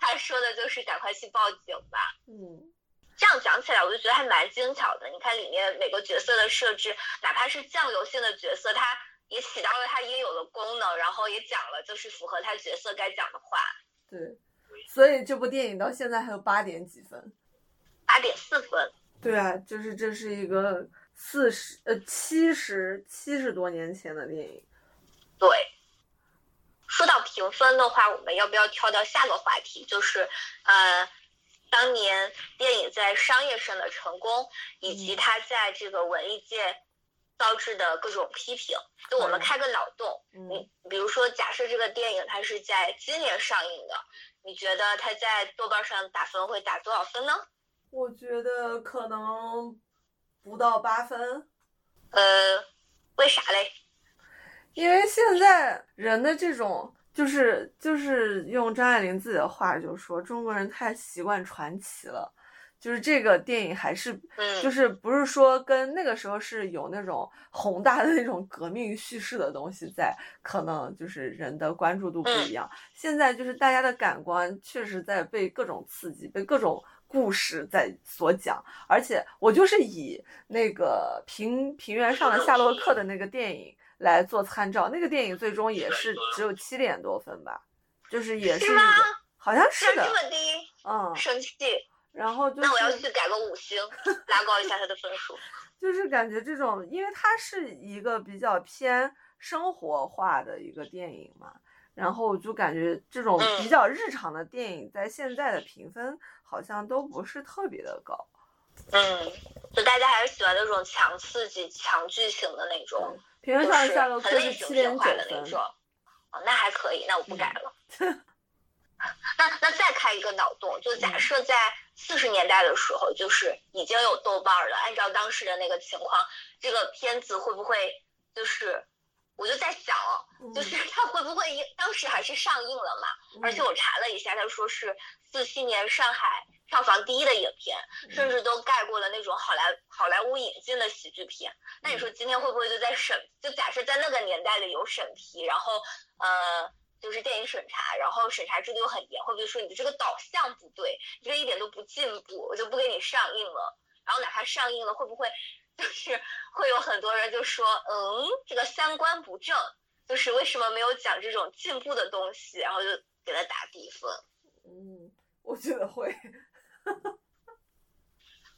他说的就是赶快去报警吧。嗯，这样讲起来，我就觉得还蛮精巧的。你看里面每个角色的设置，哪怕是酱油性的角色，他也起到了他应有的功能，然后也讲了就是符合他角色该讲的话。对，所以这部电影到现在还有八点几分，八点四分。对啊，就是这是一个四十呃七十七十多年前的电影。对。说到评分的话，我们要不要跳到下个话题？就是，呃，当年电影在商业上的成功，以及它在这个文艺界遭致的各种批评。就我们开个脑洞，你比如说，假设这个电影它是在今年上映的，你觉得它在豆瓣上打分会打多少分呢？我觉得可能不到八分。呃，为啥嘞？因为现在人的这种，就是就是用张爱玲自己的话就说，中国人太习惯传奇了。就是这个电影还是，就是不是说跟那个时候是有那种 (laughs) 宏大的那种革命叙事的东西在，可能就是人的关注度不一样。现在就是大家的感官确实在被各种刺激，被各种故事在所讲。而且我就是以那个平平原上的夏洛克的那个电影。来做参照，那个电影最终也是只有七点多分吧，就是也是一个，好像是的，这么低，嗯，生气。然后就那我要去改个五星，拉高一下他的分数。(laughs) 就是感觉这种，因为它是一个比较偏生活化的一个电影嘛，然后就感觉这种比较日常的电影，在现在的评分好像都不是特别的高。嗯，就大家还是喜欢那种强刺激、强剧情的那种。平原上的夏洛克是七点九分，哦，那还可以，那我不改了。(laughs) 那那再开一个脑洞，就假设在四十年代的时候，就是已经有豆瓣了，按照当时的那个情况，这个片子会不会就是？我就在想，就是 (laughs) 它会不会当时还是上映了嘛？而且我查了一下，他说是四七年上海。票房第一的影片，甚至都盖过了那种好莱好莱坞引进的喜剧片。那你说今天会不会就在审？就假设在那个年代里有审批，然后呃，就是电影审查，然后审查制度又很严，会不会说你的这个导向不对，这个一点都不进步，我就不给你上映了。然后哪怕上映了，会不会就是会有很多人就说，嗯，这个三观不正，就是为什么没有讲这种进步的东西，然后就给他打低分。嗯，我觉得会。(laughs)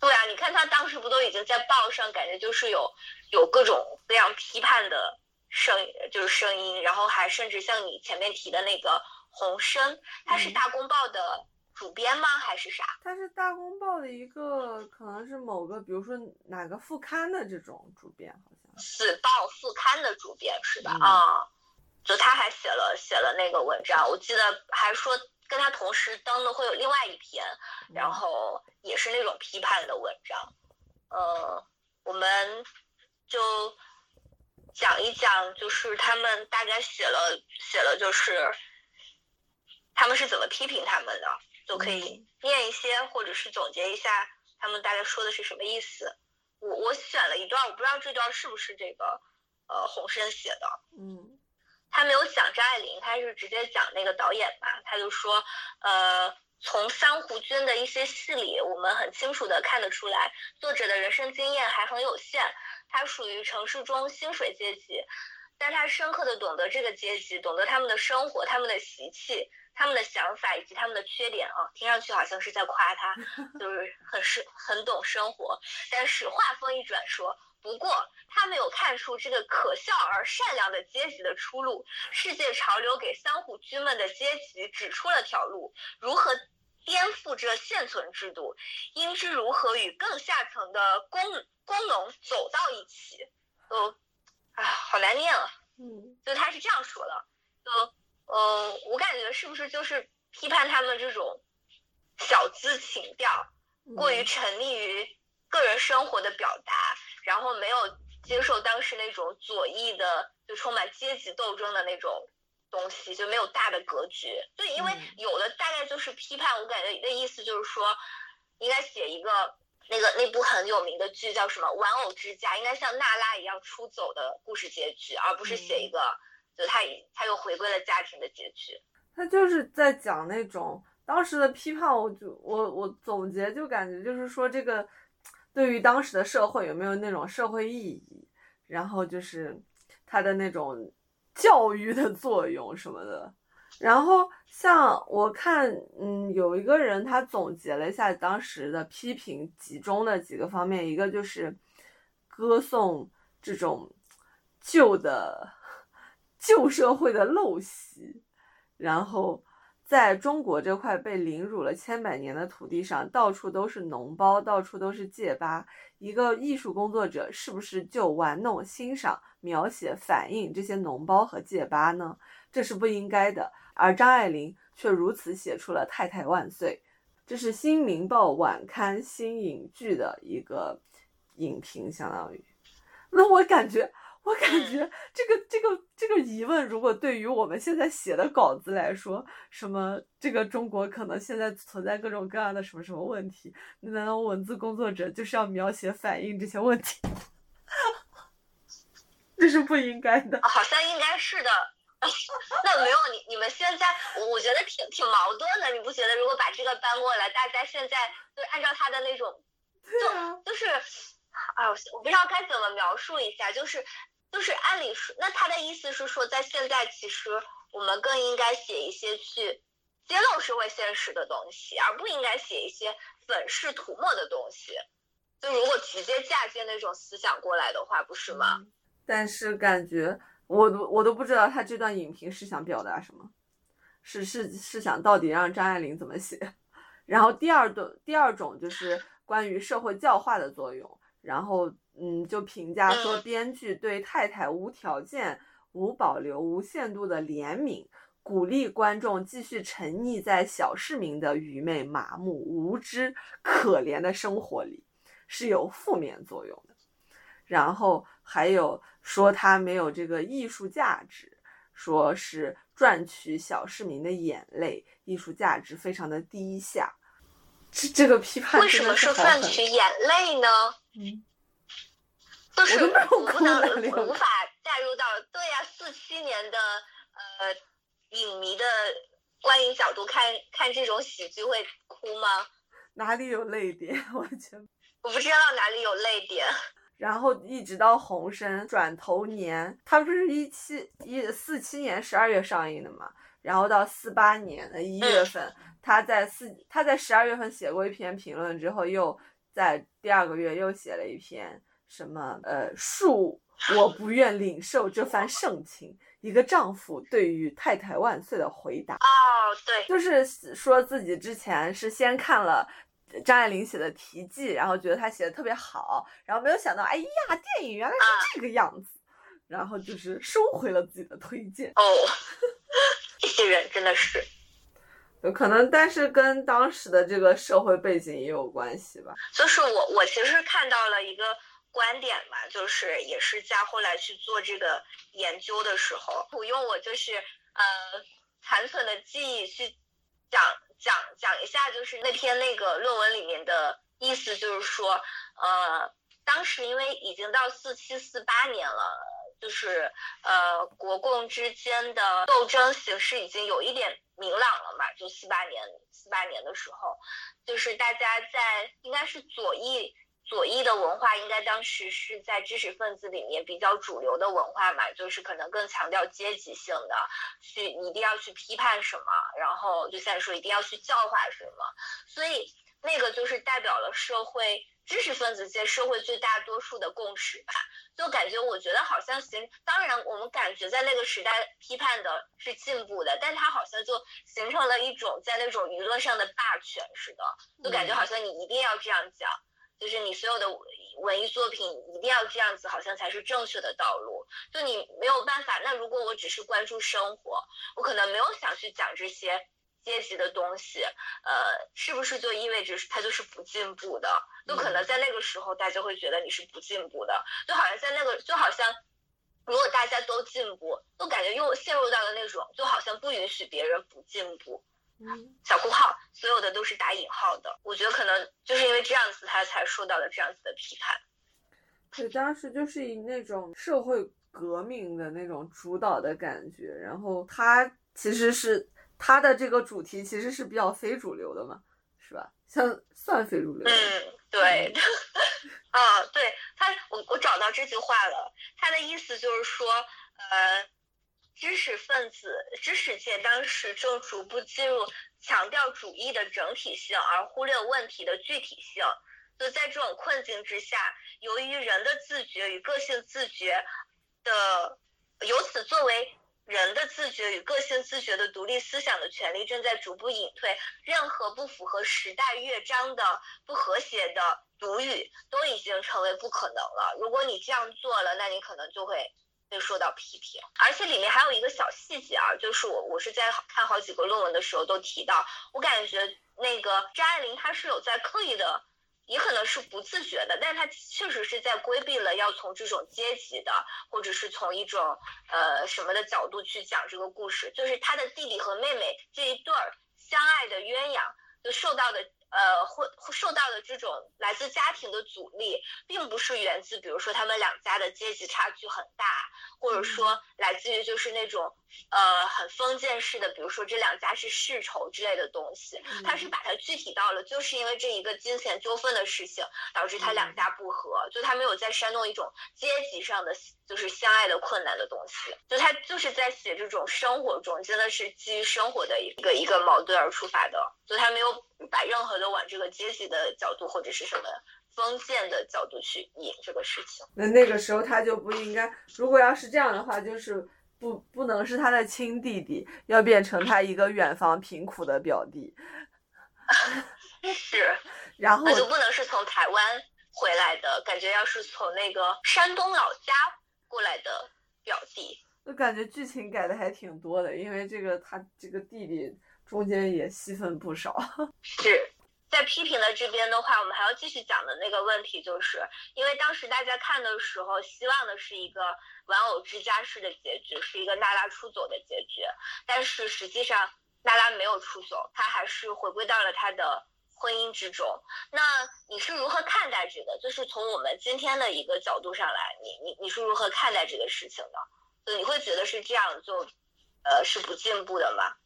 对啊，你看他当时不都已经在报上，感觉就是有有各种各样批判的声，就是声音，然后还甚至像你前面提的那个洪生，他是大公报的主编吗？还是啥？他是大公报的一个，可能是某个，比如说哪个副刊的这种主编，好像。死报副刊的主编是吧？啊，就他还写了写了那个文章，我记得还说。跟他同时登的会有另外一篇，然后也是那种批判的文章，呃，我们就讲一讲，就是他们大概写了写了，就是他们是怎么批评他们的，就可以念一些，或者是总结一下他们大概说的是什么意思。我我选了一段，我不知道这段是不是这个呃洪深写的，嗯。他没有讲张爱玲，他是直接讲那个导演嘛。他就说，呃，从三湖君的一些戏里，我们很清楚的看得出来，作者的人生经验还很有限。他属于城市中薪水阶级，但他深刻的懂得这个阶级，懂得他们的生活、他们的习气、他们的想法以及他们的缺点啊。听上去好像是在夸他，(laughs) 就是很是很懂生活。但是话锋一转说。不过，他没有看出这个可笑而善良的阶级的出路。世界潮流给三虎居们的阶级指出了条路，如何颠覆这现存制度，应知如何与更下层的工工农走到一起。就，啊，好难念啊。嗯，就他是这样说的。就，嗯，我感觉是不是就是批判他们这种小资情调，过于沉溺于个人生活的表达，然后没有接受当时那种左翼的，就充满阶级斗争的那种。东西就没有大的格局，对，因为有的大概就是批判，我感觉的意思就是说，应该写一个那个那部很有名的剧叫什么《玩偶之家》，应该像娜拉一样出走的故事结局，而不是写一个就他他又回归了家庭的结局。他就是在讲那种当时的批判，我就我我总结就感觉就是说这个对于当时的社会有没有那种社会意义，然后就是他的那种。教育的作用什么的，然后像我看，嗯，有一个人他总结了一下当时的批评集中的几个方面，一个就是歌颂这种旧的旧社会的陋习，然后在中国这块被凌辱了千百年的土地上，到处都是脓包，到处都是戒疤，一个艺术工作者是不是就玩弄欣赏？描写反映这些脓包和戒疤呢？这是不应该的。而张爱玲却如此写出了《太太万岁》，这是《新民报》晚刊新影剧的一个影评，相当于。那我感觉，我感觉 (laughs) 这个这个这个疑问，如果对于我们现在写的稿子来说，什么这个中国可能现在存在各种各样的什么什么问题，难道文字工作者就是要描写反映这些问题？(laughs) 这是不应该的，好像应该是的。(laughs) 那没有你，你们现在，我我觉得挺挺矛盾的，你不觉得？如果把这个搬过来，大家现在就按照他的那种，就就是，哎，我我不知道该怎么描述一下，就是就是按理说，那他的意思是说，在现在其实我们更应该写一些去揭露社会现实的东西，而不应该写一些粉饰涂抹的东西。就如果直接嫁接那种思想过来的话，不是吗？但是感觉我都我都不知道他这段影评是想表达什么，是是是想到底让张爱玲怎么写？(laughs) 然后第二段第二种就是关于社会教化的作用，然后嗯就评价说编剧对太太无条件、无保留、无限度的怜悯，鼓励观众继续沉溺在小市民的愚昧、麻木、无知、可怜的生活里，是有负面作用的。然后还有。说他没有这个艺术价值，说是赚取小市民的眼泪，艺术价值非常的低下。这这个批判为什么说赚取眼泪呢？嗯，就是我不能无法带入到对呀，四七年的呃影迷的观影角度看看这种喜剧会哭吗？哪里有泪点？(laughs) 完全我不知道哪里有泪点。(laughs) 然后一直到《红参转头年》，它不是一七一四七年十二月上映的嘛？然后到四八年的一月份，他在四他在十二月份写过一篇评论之后，又在第二个月又写了一篇什么呃，恕我不愿领受这番盛情，一个丈夫对于太太万岁的回答。哦，对，就是说自己之前是先看了。张爱玲写的题记，然后觉得她写的特别好，然后没有想到，哎呀，电影原来是这个样子，然后就是收回了自己的推荐。哦，(laughs) 这些人真的是，有可能，但是跟当时的这个社会背景也有关系吧。就是我，我其实看到了一个观点嘛，就是也是在后来去做这个研究的时候，我用我就是呃残存的记忆去讲。讲讲一下，就是那篇那个论文里面的意思，就是说，呃，当时因为已经到四七四八年了，就是呃，国共之间的斗争形势已经有一点明朗了嘛，就四八年四八年的时候，就是大家在应该是左翼。左翼的文化应该当时是在知识分子里面比较主流的文化嘛，就是可能更强调阶级性的，去你一定要去批判什么，然后就像说一定要去教化什么，所以那个就是代表了社会知识分子界社会最大多数的共识吧。就感觉我觉得好像形，当然我们感觉在那个时代批判的是进步的，但它好像就形成了一种在那种舆论上的霸权似的，就感觉好像你一定要这样讲，就是你所有的文艺作品一定要这样子，好像才是正确的道路。就你没有办法，那如果我只是关注生活，我可能没有想去讲这些。阶级的东西，呃，是不是就意味着它就是不进步的？就可能在那个时候，大家会觉得你是不进步的，就好像在那个，就好像如果大家都进步，都感觉又陷入到了那种，就好像不允许别人不进步。嗯，小括号，所有的都是打引号的。我觉得可能就是因为这样子，他才受到了这样子的批判。对，当时就是以那种社会革命的那种主导的感觉，然后他其实是。他的这个主题其实是比较非主流的嘛，是吧？像算非主流。嗯，(laughs) 对，啊，对他，我我找到这句话了，他的意思就是说，呃，知识分子、知识界当时正逐步进入强调主义的整体性，而忽略问题的具体性。就在这种困境之下，由于人的自觉与个性自觉的，由此作为。人的自觉与个性自觉的独立思想的权利正在逐步隐退，任何不符合时代乐章的不和谐的独语都已经成为不可能了。如果你这样做了，那你可能就会被受到批评。而且里面还有一个小细节啊，就是我我是在看好几个论文的时候都提到，我感觉那个张爱玲她是有在刻意的。也可能是不自觉的，但他确实是在规避了要从这种阶级的，或者是从一种呃什么的角度去讲这个故事。就是他的弟弟和妹妹这一对儿相爱的鸳鸯，就受到的呃会受到的这种来自家庭的阻力，并不是源自比如说他们两家的阶级差距很大，或者说来自于就是那种。呃，很封建式的，比如说这两家是世仇之类的东西，他是把它具体到了，就是因为这一个金钱纠纷的事情，导致他两家不和，就他没有在煽动一种阶级上的就是相爱的困难的东西，就他就是在写这种生活中真的是基于生活的一个一个矛盾而出发的，就他没有把任何的往这个阶级的角度或者是什么封建的角度去引这个事情。那那个时候他就不应该，如果要是这样的话，就是。不，不能是他的亲弟弟，要变成他一个远房贫苦的表弟。是，然后那就不能是从台湾回来的，感觉要是从那个山东老家过来的表弟。我感觉剧情改的还挺多的，因为这个他这个弟弟中间也戏份不少。(laughs) 是。在批评的这边的话，我们还要继续讲的那个问题，就是因为当时大家看的时候，希望的是一个玩偶之家式的结局，是一个娜拉出走的结局。但是实际上，娜拉没有出走，她还是回归到了她的婚姻之中。那你是如何看待这个？就是从我们今天的一个角度上来，你你你是如何看待这个事情的？就你会觉得是这样，就呃是不进步的吗？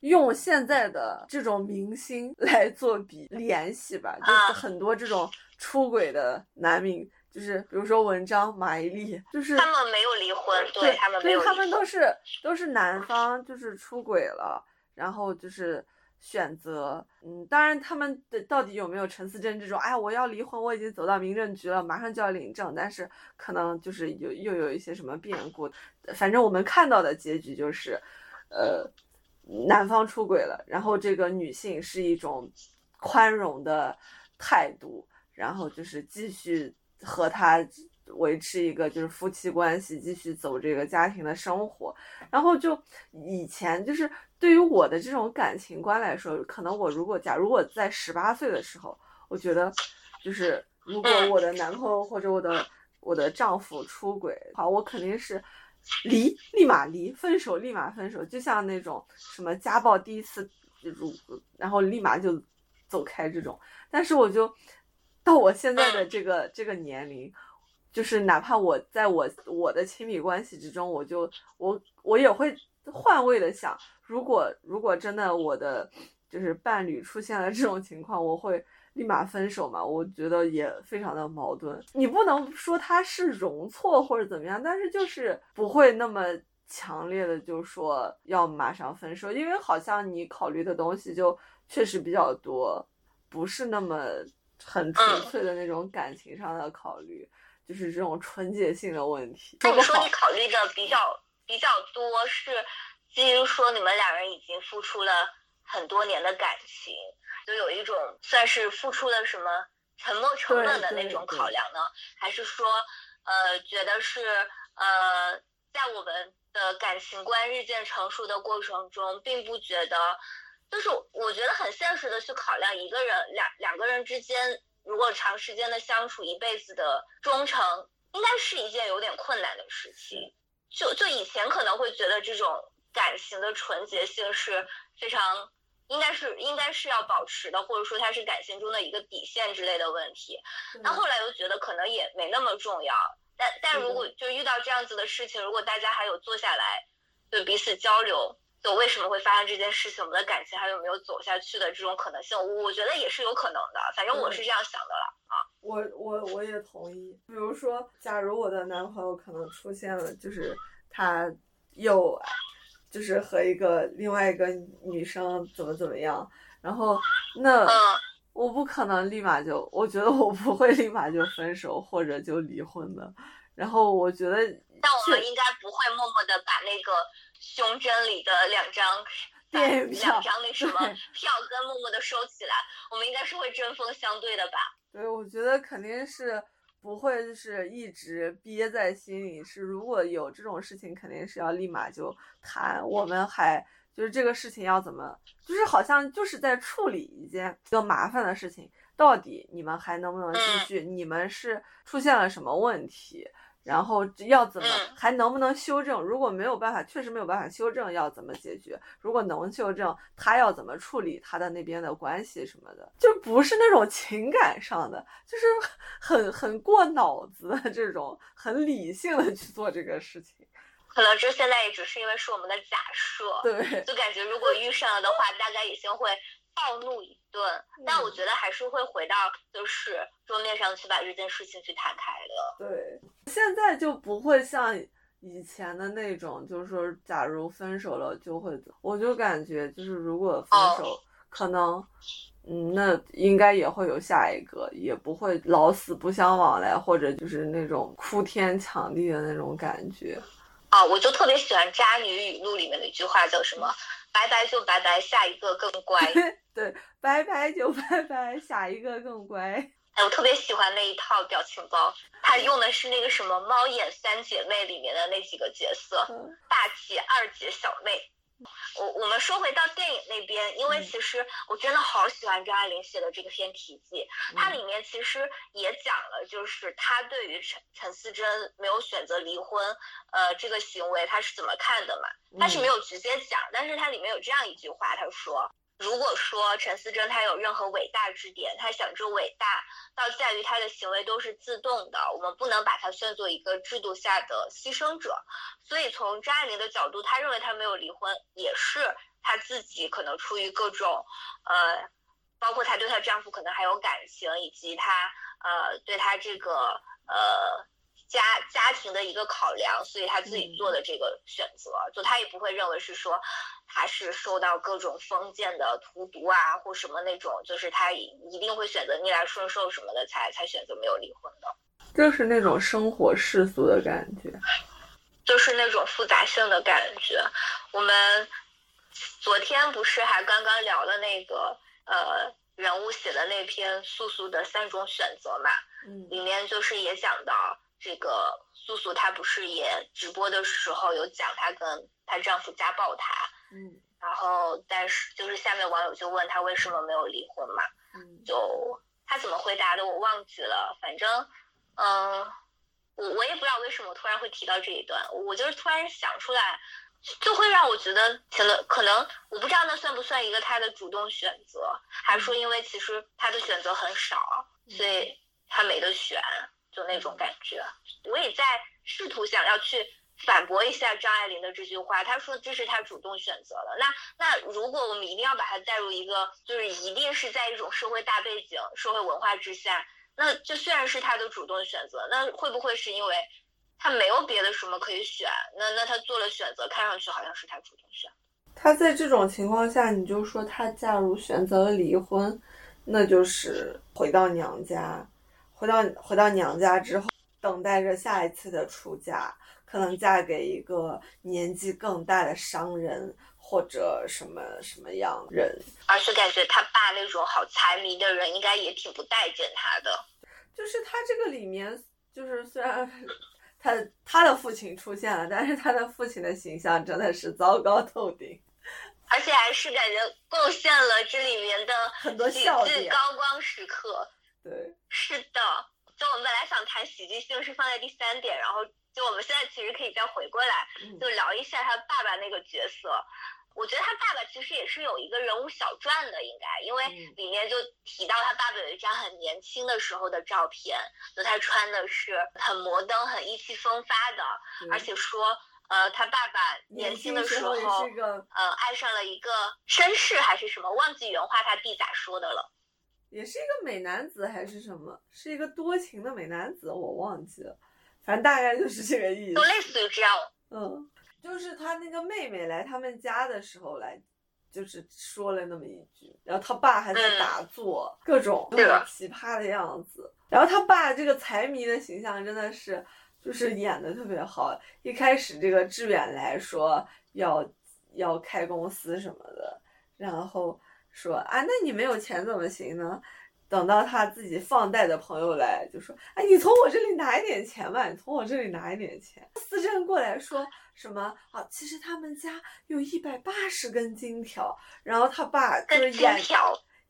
用现在的这种明星 (laughs) 来做比联系吧，就是很多这种出轨的男明，就是比如说文章、马伊琍，就是他们没有离婚，对他们没有，他们都是都是男方就是出轨了，然后就是选择，嗯，当然他们的到底有没有陈思贞这种，哎，我要离婚，我已经走到民政局了，马上就要领证，但是可能就是有又有一些什么变故，反正我们看到的结局就是，呃。男方出轨了，然后这个女性是一种宽容的态度，然后就是继续和他维持一个就是夫妻关系，继续走这个家庭的生活。然后就以前就是对于我的这种感情观来说，可能我如果假如我在十八岁的时候，我觉得就是如果我的男朋友或者我的我的丈夫出轨，好，我肯定是。离，立马离，分手立马分手，就像那种什么家暴第一次如，然后立马就走开这种。但是我就到我现在的这个这个年龄，就是哪怕我在我我的亲密关系之中，我就我我也会换位的想，如果如果真的我的就是伴侣出现了这种情况，我会。立马分手嘛，我觉得也非常的矛盾。你不能说他是容错或者怎么样，但是就是不会那么强烈的就说要马上分手，因为好像你考虑的东西就确实比较多。不是那么很纯粹的那种感情上的考虑，就是这种纯洁性的问题。那你说你考虑的比较比较多是基于说你们两人已经付出了很多年的感情，就有一种算是付出了什么沉没成本的那种考量呢？还是说呃觉得是呃在我们的感情观日渐成熟的过程中，并不觉得。就是我觉得很现实的去考量一个人两两个人之间，如果长时间的相处，一辈子的忠诚，应该是一件有点困难的事情。就就以前可能会觉得这种感情的纯洁性是非常应该是应该是要保持的，或者说它是感情中的一个底线之类的问题。那后来又觉得可能也没那么重要。但但如果就遇到这样子的事情，如果大家还有坐下来，对彼此交流。就为什么会发生这件事情？我们的感情还有没有走下去的这种可能性？我觉得也是有可能的。反正我是这样想的了啊。我我我也同意。比如说，假如我的男朋友可能出现了，就是他又就是和一个另外一个女生怎么怎么样，然后那我不可能立马就，我觉得我不会立马就分手或者就离婚的。然后我觉得，但我们应该不会默默的把那个。胸针里的两张 (laughs) 电影票两张那什么票根默默的收起来，我们应该是会针锋相对的吧？对，我觉得肯定是不会，就是一直憋在心里。是如果有这种事情，肯定是要立马就谈。我们还就是这个事情要怎么，就是好像就是在处理一件比较麻烦的事情，到底你们还能不能继续？你们是出现了什么问题？然后要怎么还能不能修正？如果没有办法，确实没有办法修正，要怎么解决？如果能修正，他要怎么处理他的那边的关系什么的？就不是那种情感上的，就是很很过脑子的这种，很理性的去做这个事情。可能这现在也只是因为是我们的假设，对，就感觉如果遇上了的话，大概已经会。暴怒一顿，但我觉得还是会回到就是桌面上去把这件事情去谈开的。对，现在就不会像以前的那种，就是说，假如分手了就会，我就感觉就是如果分手，可能，嗯，那应该也会有下一个，也不会老死不相往来，或者就是那种哭天抢地的那种感觉。啊，我就特别喜欢《渣女语录》里面的一句话，叫什么？拜拜就拜拜，下一个更乖。(laughs) 对，拜拜就拜拜，(laughs) 下一个更乖。哎，我特别喜欢那一套表情包，他用的是那个什么《猫眼三姐妹》里面的那几个角色，大姐、二姐、小妹。我我们说回到电影那边，因为其实我真的好喜欢张爱玲写的这个《天体记》，它里面其实也讲了，就是她对于陈陈思珍没有选择离婚，呃，这个行为她是怎么看的嘛？她是没有直接讲，但是它里面有这样一句话，她说。如果说陈思贞她有任何伟大之点，她想这伟大到在于她的行为都是自动的，我们不能把她算作一个制度下的牺牲者。所以从张爱玲的角度，她认为她没有离婚，也是她自己可能出于各种，呃，包括她对她丈夫可能还有感情，以及她呃对她这个呃家家庭的一个考量，所以他自己做的这个选择，就他也不会认为是说。他是受到各种封建的荼毒啊，或什么那种，就是他一一定会选择逆来顺受什么的，才才选择没有离婚的。就是那种生活世俗的感觉，就是那种复杂性的感觉。我们昨天不是还刚刚聊了那个呃人物写的那篇素素的三种选择嘛？嗯，里面就是也讲到这个素素，她不是也直播的时候有讲她跟她丈夫家暴她。嗯，然后但是就是下面网友就问她为什么没有离婚嘛，嗯，就她怎么回答的我忘记了，反正，嗯，我我也不知道为什么突然会提到这一段，我就是突然想出来，就会让我觉得可能可能我不知道那算不算一个他的主动选择，还是说因为其实他的选择很少，所以他没得选，就那种感觉，我也在试图想要去。反驳一下张爱玲的这句话，她说这是她主动选择的。那那如果我们一定要把它带入一个，就是一定是在一种社会大背景、社会文化之下，那这虽然是她的主动选择，那会不会是因为她没有别的什么可以选？那那她做了选择，看上去好像是她主动选。她在这种情况下，你就说她假如选择了离婚，那就是回到娘家，回到回到娘家之后，等待着下一次的出嫁，可能嫁给一个年纪更大的商人或者什么什么样人。而且感觉他爸那种好财迷的人，应该也挺不待见他的。就是他这个里面，就是虽然他他的父亲出现了，但是他的父亲的形象真的是糟糕透顶。而且还是感觉贡献了这里面的很多喜笑剧点。高光时刻。对，是的，就我们本来想谈喜剧性是放在第三点，然后就我们现在其实可以再回过来，嗯就聊一下他爸爸那个角色。我觉得他爸爸其实也是有一个人物小传的，应该，因为嗯里面就提到他爸爸有一张很年轻的时候的照片，就他穿的是很摩登、很意气风发的，对而且说，呃，他爸爸年轻的时候，呃，爱上了一个绅士还是什么，忘记原话他弟咋说的了。也是一个美男子还是什么，是一个多情的美男子，我忘记了，反正大概就是这个意思就。类似于这样，嗯，就是他那个妹妹来他们家的时候来，就是说了那么一句，然后他爸还在打坐，各种奇葩的样子。然后他爸这个财迷的形象真的是，就是演的特别好。一开始这个志远来说要要开公司什么的，然后说啊，那你没有钱怎么行呢？等到他自己放贷的朋友来，就说：“哎，你从我这里拿一点钱吧，你从我这里拿一点钱。”思珍过来说什么啊？其实他们家有一百八十根金条，然后他爸就是眼，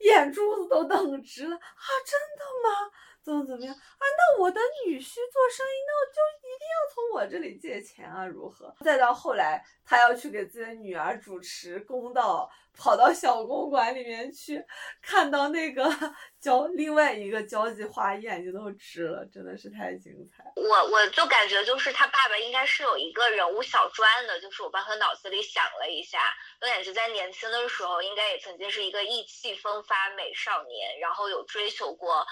眼珠子都瞪直了啊！真的吗？怎么怎么样啊？那我的女婿做生意，那我就一定要从我这里借钱啊？如何？再到后来，他要去给自己的女儿主持公道，跑到小公馆里面去，看到那个 (laughs) 交另外一个交际花，眼睛都直了，真的是太精彩。我我就感觉就是他爸爸应该是有一个人物小传的，就是我帮他脑子里想了一下，我感觉在年轻的时候应该也曾经是一个意气风发美少年，然后有追求过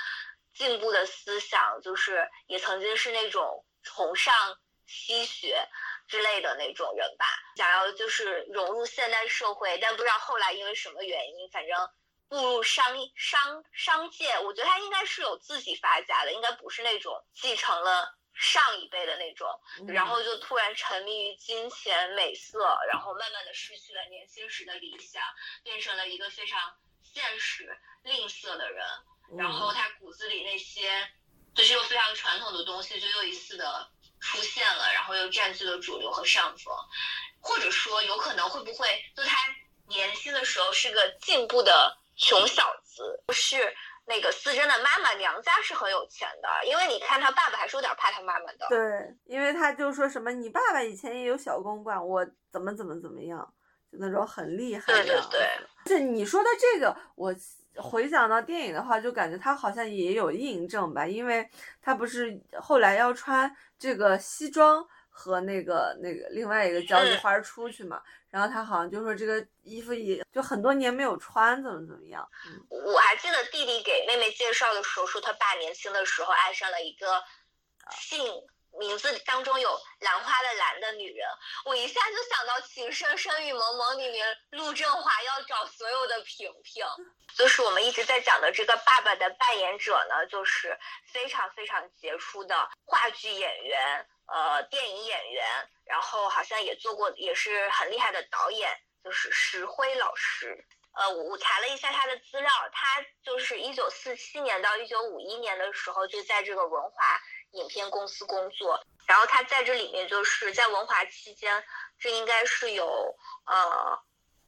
进步的思想，就是也曾经是那种崇尚西学之类的那种人吧，想要就是融入现代社会，但不知道后来因为什么原因，反正步入商商商界，我觉得他应该是有自己发家的，应该不是那种继承了上一辈的那种，然后就突然沉迷于金钱美色，然后慢慢的失去了年轻时的理想，变成了一个非常现实吝啬的人。然后他骨子里那些就是又非常传统的东西，就又一次的出现了，然后又占据了主流和上风，或者说有可能会不会就他年轻的时候是个进步的穷小子，不是那个思珍的妈妈娘家是很有钱的，因为你看他爸爸还是有点怕他妈妈的。对，因为他就说什么你爸爸以前也有小公馆，我怎么怎么怎么样，就那种很厉害的对对对。是你说的这个，我回想到电影的话，就感觉他好像也有印证吧，因为他不是后来要穿这个西装和那个那个另外一个交际嗯花出去嘛，然后他好像就说这个衣服也就很多年没有穿，怎么怎么样，嗯。我还记得弟弟给妹妹介绍的时候说，他爸年轻的时候爱上了一个姓名字当中有兰花的兰的女人，我一下就想到《情深深雨蒙蒙》里面陆振华要找所有的萍萍，就是我们一直在讲的这个爸爸的扮演者呢，就是非常非常杰出的话剧演员，呃，电影演员，然后好像也做过，也是很厉害的导演，就是石辉老师。呃，我我查了一下他的资料，他就是一九四七年到一九五一年的时候就在这个文华影片公司工作，然后他在这里面就是在文华期间，这应该是有呃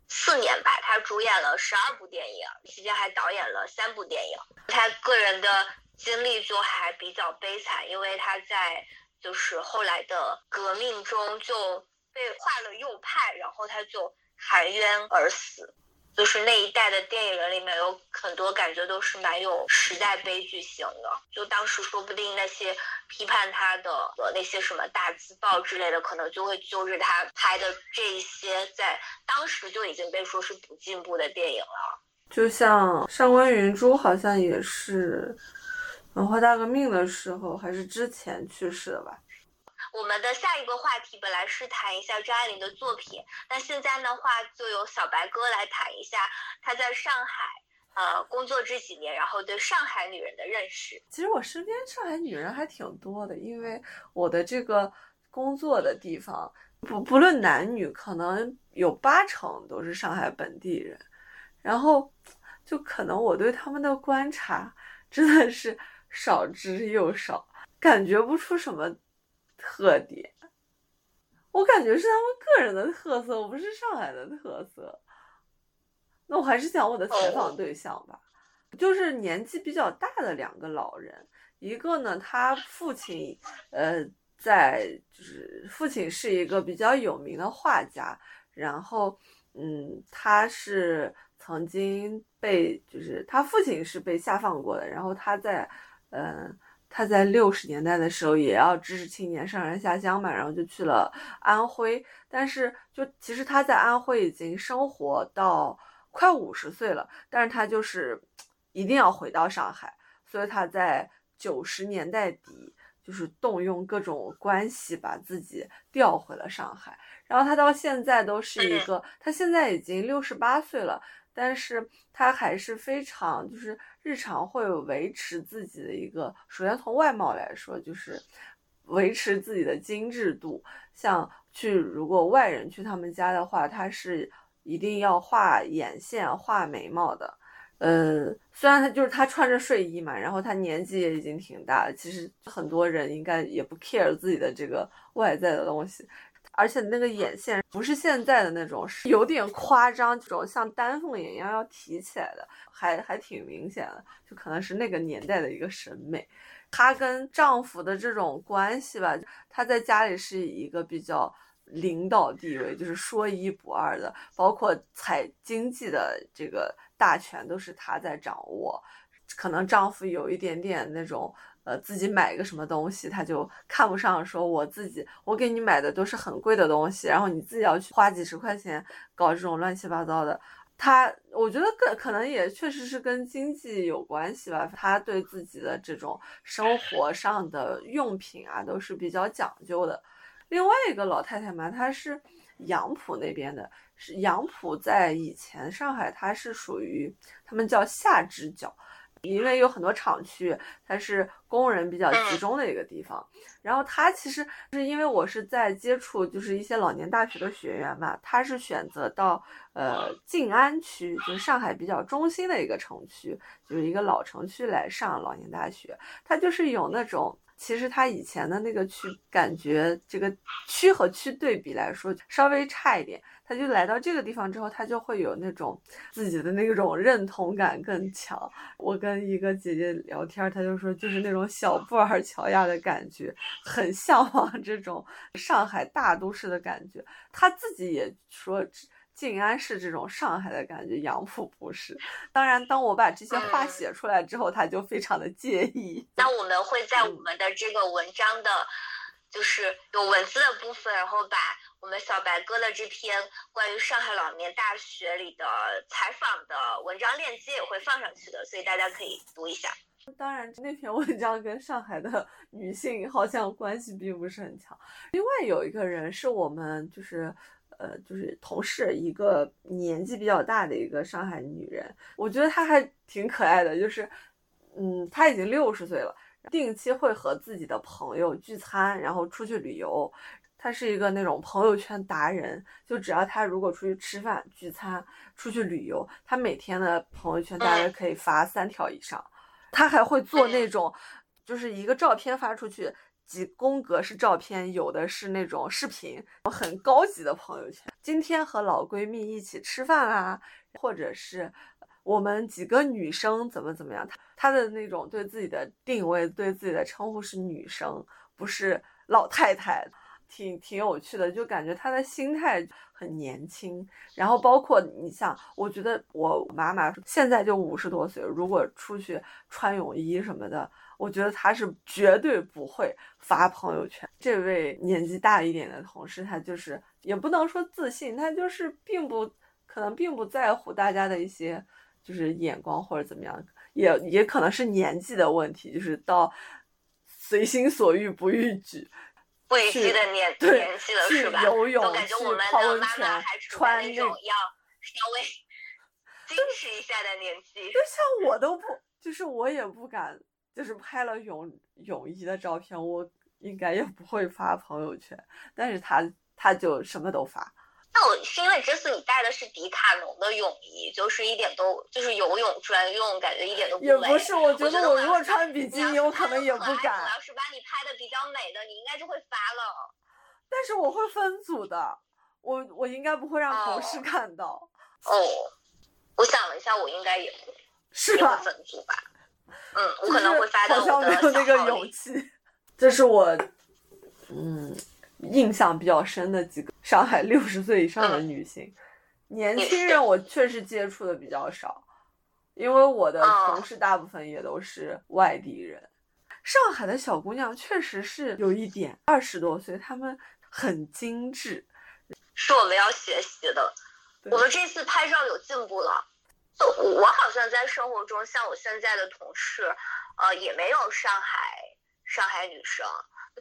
四年吧，他主演了十二部电影，期间还导演了三部电影。他个人的经历就还比较悲惨，因为他在就是后来的革命中就被划了右派，然后他就含冤而死。就是那一代的电影人里面有很多感觉都是蛮有时代悲剧性的，就当时说不定那些批判他的那些什么大字报之类的，可能就会揪着他拍的这一些在当时就已经被说是不进步的电影了。就像上官云珠好像也是文化大革命的时候还是之前去世的吧。我们的下一个话题本来是谈一下张爱玲的作品，那现在的话就由小白哥来谈一下他在上海呃工作这几年，然后对上海女人的认识。其实我身边上海女人还挺多的，因为我的这个工作的地方，不不论男女，可能有八成都是上海本地人。然后，就可能我对他们的观察真的是少之又少，感觉不出什么特点。我感觉是他们个人的特色，不是上海的特色。那我还是讲我的采访对象吧，就是年纪比较大的两个老人，一个呢，他父亲，呃，在就是父亲是一个比较有名的画家，然后，嗯，他是曾经被就是他父亲是被下放过的，然后他在，嗯。他在六十年代的时候也要知识青年上山下乡嘛，然后就去了安徽。但是就其实他在安徽已经生活到快五十岁了，但是他就是一定要回到上海，所以他在九十年代底就是动用各种关系把自己调回了上海。然后他到现在都是一个，他现在已经六十八岁了，但是他还是非常就是。日常会维持自己的一个，首先从外貌来说，就是维持自己的精致度。像去如果外人去他们家的话，他是一定要画眼线、画眉毛的。呃，虽然他就是他穿着睡衣嘛，然后他年纪也已经挺大了，其实很多人应该也不 care 自己的这个外在的东西。而且那个眼线不是现在的那种，是有点夸张，这种像丹凤眼一样要提起来的，还还挺明显的，就可能是那个年代的一个审美。她跟丈夫的这种关系吧，她在家里是以一个比较领导地位，就是说一不二的，包括财经济的这个大权都是她在掌握。可能丈夫有一点点那种。呃，自己买一个什么东西，他就看不上，说我自己我给你买的都是很贵的东西，然后你自己要去花几十块钱搞这种乱七八糟的。他我觉得更可能也确实是跟经济有关系吧。他对自己的这种生活上的用品啊都是比较讲究的。另外一个老太太嘛，她是杨浦那边的，是杨浦在以前上海，它是属于他们叫下支角。因为有很多厂区，它是工人比较集中的一个地方。然后他其实是因为我是在接触，就是一些老年大学的学员嘛，他是选择到呃静安区，就是上海比较中心的一个城区，就是一个老城区来上老年大学。他就是有那种。其实他以前的那个区，感觉这个区和区对比来说稍微差一点。他就来到这个地方之后，他就会有那种自己的那种认同感更强。我跟一个姐姐聊天，她就说就是那种小布尔乔亚的感觉，很向往这种上海大都市的感觉。他自己也说。静安是这种上海的感觉，杨浦不是。当然，当我把这些话写出来之后，他就非常的介意。那我们会在我们的这个文章的，就是有文字的部分，然后把我们小白哥的这篇关于上海老年大学里的采访的文章链接也会放上去的，所以大家可以读一下。当然，那篇文章跟上海的女性好像关系并不是很强。另外有一个人是我们就是。呃，就是同事一个年纪比较大的一个上海女人，我觉得她还挺可爱的。就是，嗯，她已经六十岁了，定期会和自己的朋友聚餐，然后出去旅游。她是一个那种朋友圈达人，就只要她如果出去吃饭、聚餐、出去旅游，她每天的朋友圈大概可以发三条以上。她还会做那种，就是一个照片发出去。几宫格是照片，有的是那种视频，很高级的朋友圈。今天和老闺蜜一起吃饭啊，或者是我们几个女生怎么怎么样。她她的那种对自己的定位，对自己的称呼是女生，不是老太太，挺挺有趣的，就感觉她的心态很年轻。然后包括你像，我觉得我妈妈现在就五十多岁，如果出去穿泳衣什么的。我觉得她是绝对不会发朋友圈。这位年纪大一点的同事，他就是也不能说自信，他就是并不可能并不在乎大家的一些就是眼光或者怎么样，也也可能是年纪的问题，就是到随心所欲不逾矩，不逾矩的年年纪了是吧？游泳、去泡温泉、穿那种要稍微。(laughs) 矜持一下的年纪。就像我都不，就是我也不敢，就是拍了泳泳衣的照片，我应该也不会发朋友圈。但是他他就什么都发。那我是因为这次你带的是迪卡侬的泳衣，就是一点都就是游泳专用，感觉一点都不也不是，我觉得我如果穿比基尼，我可能也不敢。我要是把你拍的比较美的，你应该就会发了。但是我会分组的，我我应该不会让同事看到。哦，我想了一下，我应该也会，是吧？分组吧。嗯，我可能会发到我的好像没有那个勇气。这是我，嗯。印象比较深的几个上海六十岁以上的女性，年轻人我确实接触的比较少，因为我的同事大部分也都是外地人。上海的小姑娘确实是有一点二十多岁，她们很精致，是我们要学习的。我们这次拍照有进步了，我好像在生活中像我现在的同事，呃，也没有上海上海女生。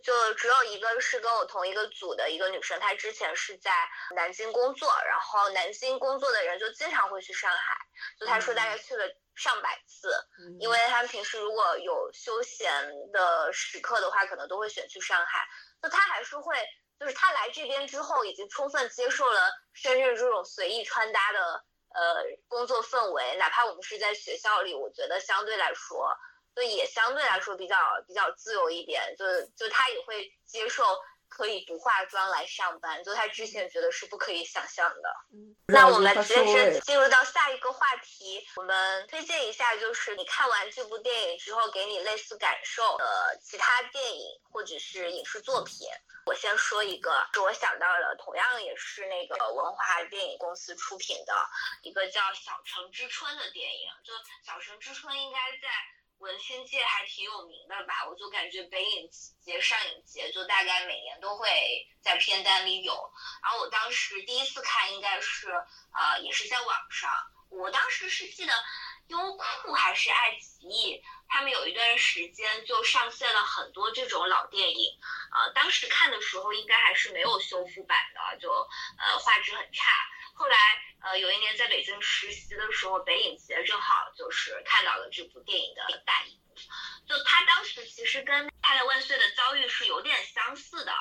就只有一个是跟我同一个组的一个女生，她之前是在南京工作，然后南京工作的人就经常会去上海，就她说大概去了上百次，因为他们平时如果有休闲的时刻的话，可能都会选去上海。就她还是会，就是她来这边之后，已经充分接受了深圳这种随意穿搭的呃工作氛围，哪怕我们是在学校里，我觉得相对来说。就也相对来说比较比较自由一点，就就他也会接受可以不化妆来上班，就他之前觉得是不可以想象的。那我们直接进入到下一个话题，我们推荐一下，就是你看完这部电影之后给你类似感受的其他电影或者是影视作品。我先说一个，是我想到的，同样也是那个文华电影公司出品的一个叫《小城之春》的电影。就《小城之春》应该在。文青界还挺有名的吧？我就感觉北影节、上影节就大概每年都会在片单里有。然后我当时第一次看应该是呃也是在网上，我当时是记得优酷还是爱奇艺，他们有一段时间就上线了很多这种老电影。呃，当时看的时候应该还是没有修复版的，就呃画质很差。后来，呃，有一年在北京实习的时候，北影节正好就是看到了这部电影的大荧幕。就他当时其实跟《泰勒万岁》的遭遇是有点相似的。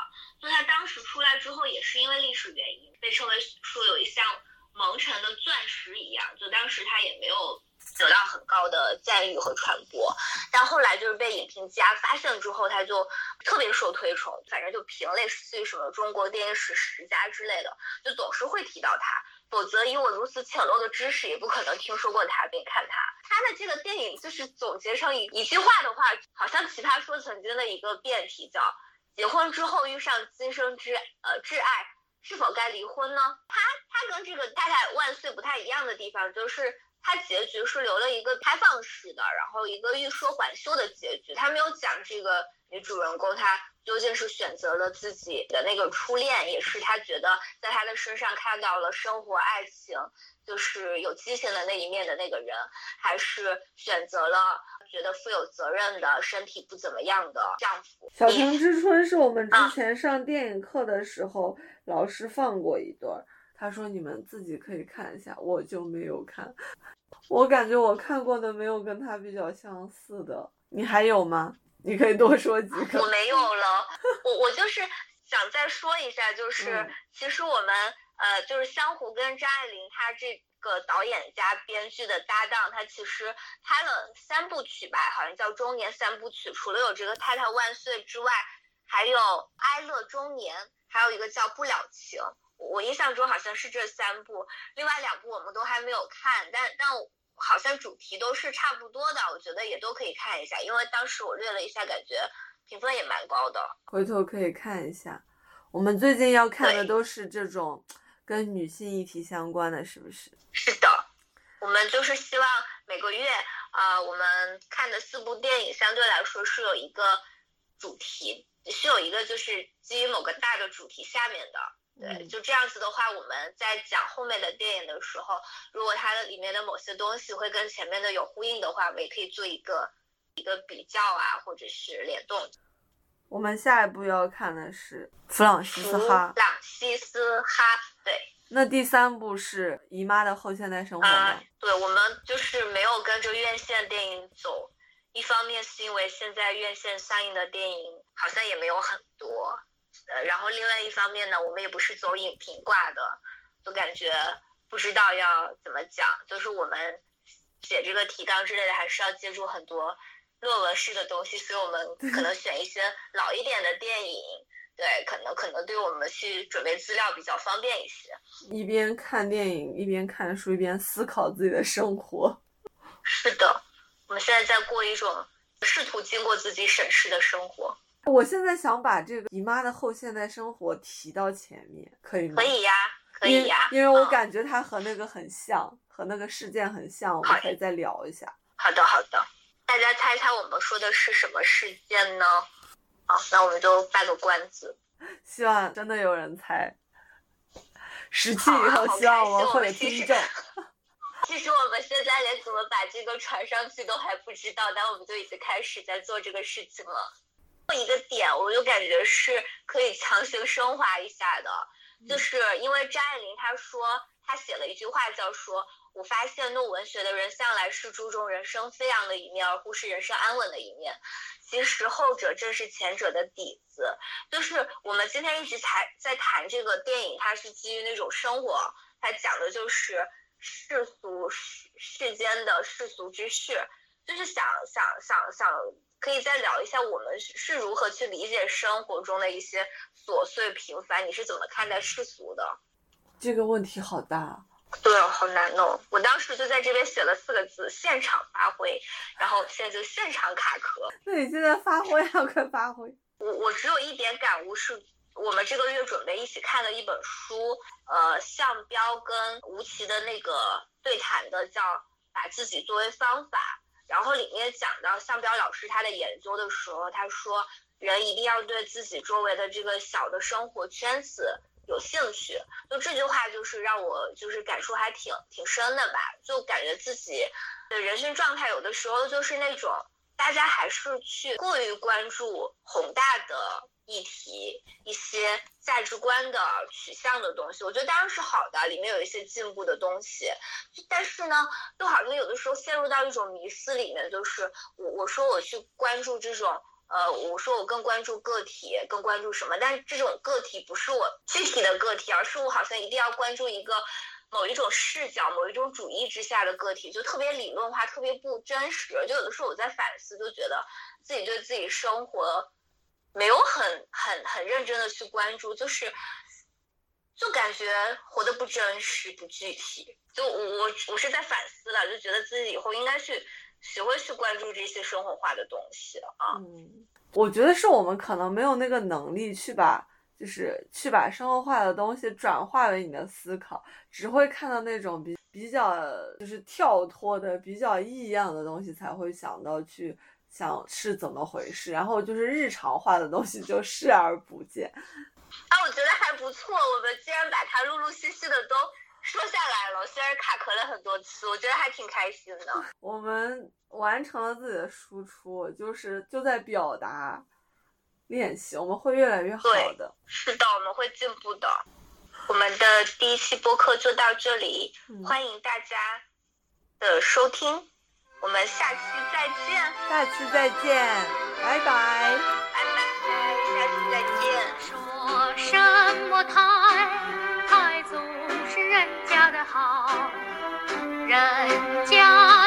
就他当时出来之后，也是因为历史原因，被称为说有一项蒙尘的钻石一样。就当时他也没有得到很高的赞誉和传播，但后来就是被影评家发现之后，他就特别受推崇。反正就评类似于什么中国电影史十佳之类的，就总是会提到他。否则，以我如此浅陋的知识，也不可能听说过他并看他。他的这个电影就是总结成一一句话的话，好像奇葩说曾经的一个辩题叫“结婚之后遇上今生之呃挚爱，是否该离婚呢？”他他跟这个《太太万岁》不太一样的地方，就是他结局是留了一个开放式的，然后一个欲说还休的结局，他没有讲这个女主人公她。究竟是选择了自己的那个初恋，也是她觉得在她的身上看到了生活、爱情，就是有激情的那一面的那个人，还是选择了觉得负有责任的、身体不怎么样的丈夫？小城之春是我们之前上电影课的时候，老师放过一段，他说你们自己可以看一下，我就没有看。(laughs) 我感觉我看过的没有跟他比较相似的，你还有吗？你可以多说几个。我没有了，我我就是想再说一下，就 (laughs) 是其实我们呃，就是湘湖跟张爱玲她这个导演加编剧的搭档，他其实拍了三部曲吧，好像叫中年三部曲。除了有这个《太太万岁》之外，还有《哀乐中年》，还有一个叫《不了情》。我印象中好像是这三部，另外两部我们都还没有看，但但。好像主题都是差不多的，我觉得也都可以看一下，因为当时我略了一下，感觉评分也蛮高的。回头可以看一下。我们最近要看的都是这种跟女性议题相关的，是不是？是的，我们就是希望每个月啊，我们看的四部电影相对来说是有一个主题，是有一个就是基于某个大的主题下面的。对，就这样子的话，我们在讲后面的电影的时候，如果它的里面的某些东西会跟前面的有呼应的话，我们也可以做一个一个比较啊，或者是联动。我们下一步要看的是弗朗西斯哈。弗朗西斯哈，对。那第三部是姨妈的后现代生活吗？对，我们就是没有跟着院线电影走。一方面是因为现在院线上映的电影好像也没有很多，呃，然后另外一方面呢，我们也不是走影评挂的，就感觉不知道要怎么讲。就是我们写这个提纲之类的，还是要借助很多论文式的东西，所以我们可能选一些老一点的电影。对，可能可能对我们去准备资料比较方便一些。一边看电影，一边看书，一边思考自己的生活。是的，我们现在在过一种试图经过自己审视的生活。我现在想把这个姨妈的后现代生活提到前面，可以吗？可以呀，可以呀。因为我感觉它和那个很像，和那个事件很像，我们可以再聊一下。好的，好的。大家猜猜我们说的是什么事件呢？好，那我们就卖个关子，(laughs) 希望真的有人猜。十期以后，希望我们会有听众。(laughs) 其实我们现在连怎么把这个传上去都还不知道，但我们就已经开始在做这个事情了。一个点，我就感觉是可以强行升华一下的，就是因为张爱玲她说，她写了一句话叫说。我发现弄文学的人向来是注重人生飞扬的一面，而忽视人生安稳的一面。其实后者正是前者的底子。就是我们今天一直才在谈这个电影，它是基于那种生活，它讲的就是世俗世世间的世俗之事。就是想想想想，可以再聊一下我们是如何去理解生活中的一些琐碎平凡。你是怎么看待世俗的？这个问题好大。对，好难弄。我当时就在这边写了四个字：现场发挥。然后现在就现场卡壳。那你现在发挥啊，快发挥！我我只有一点感悟，是我们这个月准备一起看的一本书，呃，向彪跟吴奇的那个对谈的，叫《把自己作为方法》。然后里面讲到向彪老师他的研究的时候，他说人一定要对自己周围的这个小的生活圈子。有兴趣，就这句话就是让我就是感触还挺挺深的吧，就感觉自己的人生状态有的时候就是那种大家还是去过于关注宏大的议题，一些价值观的取向的东西，我觉得当然是好的，里面有一些进步的东西，但是呢，就好像有的时候陷入到一种迷思里面，就是我我说我去关注这种。呃，我说我更关注个体，更关注什么？但是这种个体不是我具体的个体，而是我好像一定要关注一个某一种视角、某一种主义之下的个体，就特别理论化，特别不真实。就有的时候我在反思，就觉得自己对自己生活没有很很很认真的去关注，就是就感觉活得不真实、不具体。就我我我是在反思了，就觉得自己以后应该去。学会去关注这些生活化的东西啊。嗯，我觉得是我们可能没有那个能力去把，就是去把生活化的东西转化为你的思考，只会看到那种比比较就是跳脱的、比较异样的东西，才会想到去想是怎么回事。然后就是日常化的东西就视而不见。啊，我觉得还不错。我们既然把它陆陆续续的都。说下来了，虽然卡壳了很多次，我觉得还挺开心的。我们完成了自己的输出，就是就在表达练习，我们会越来越好的。是的，我们会进步的。我们的第一期播客就到这里，欢迎大家的收听，我们下期再见。下期再见，拜拜。拜拜，下期再见。说什么太太总是？人家的好，人家。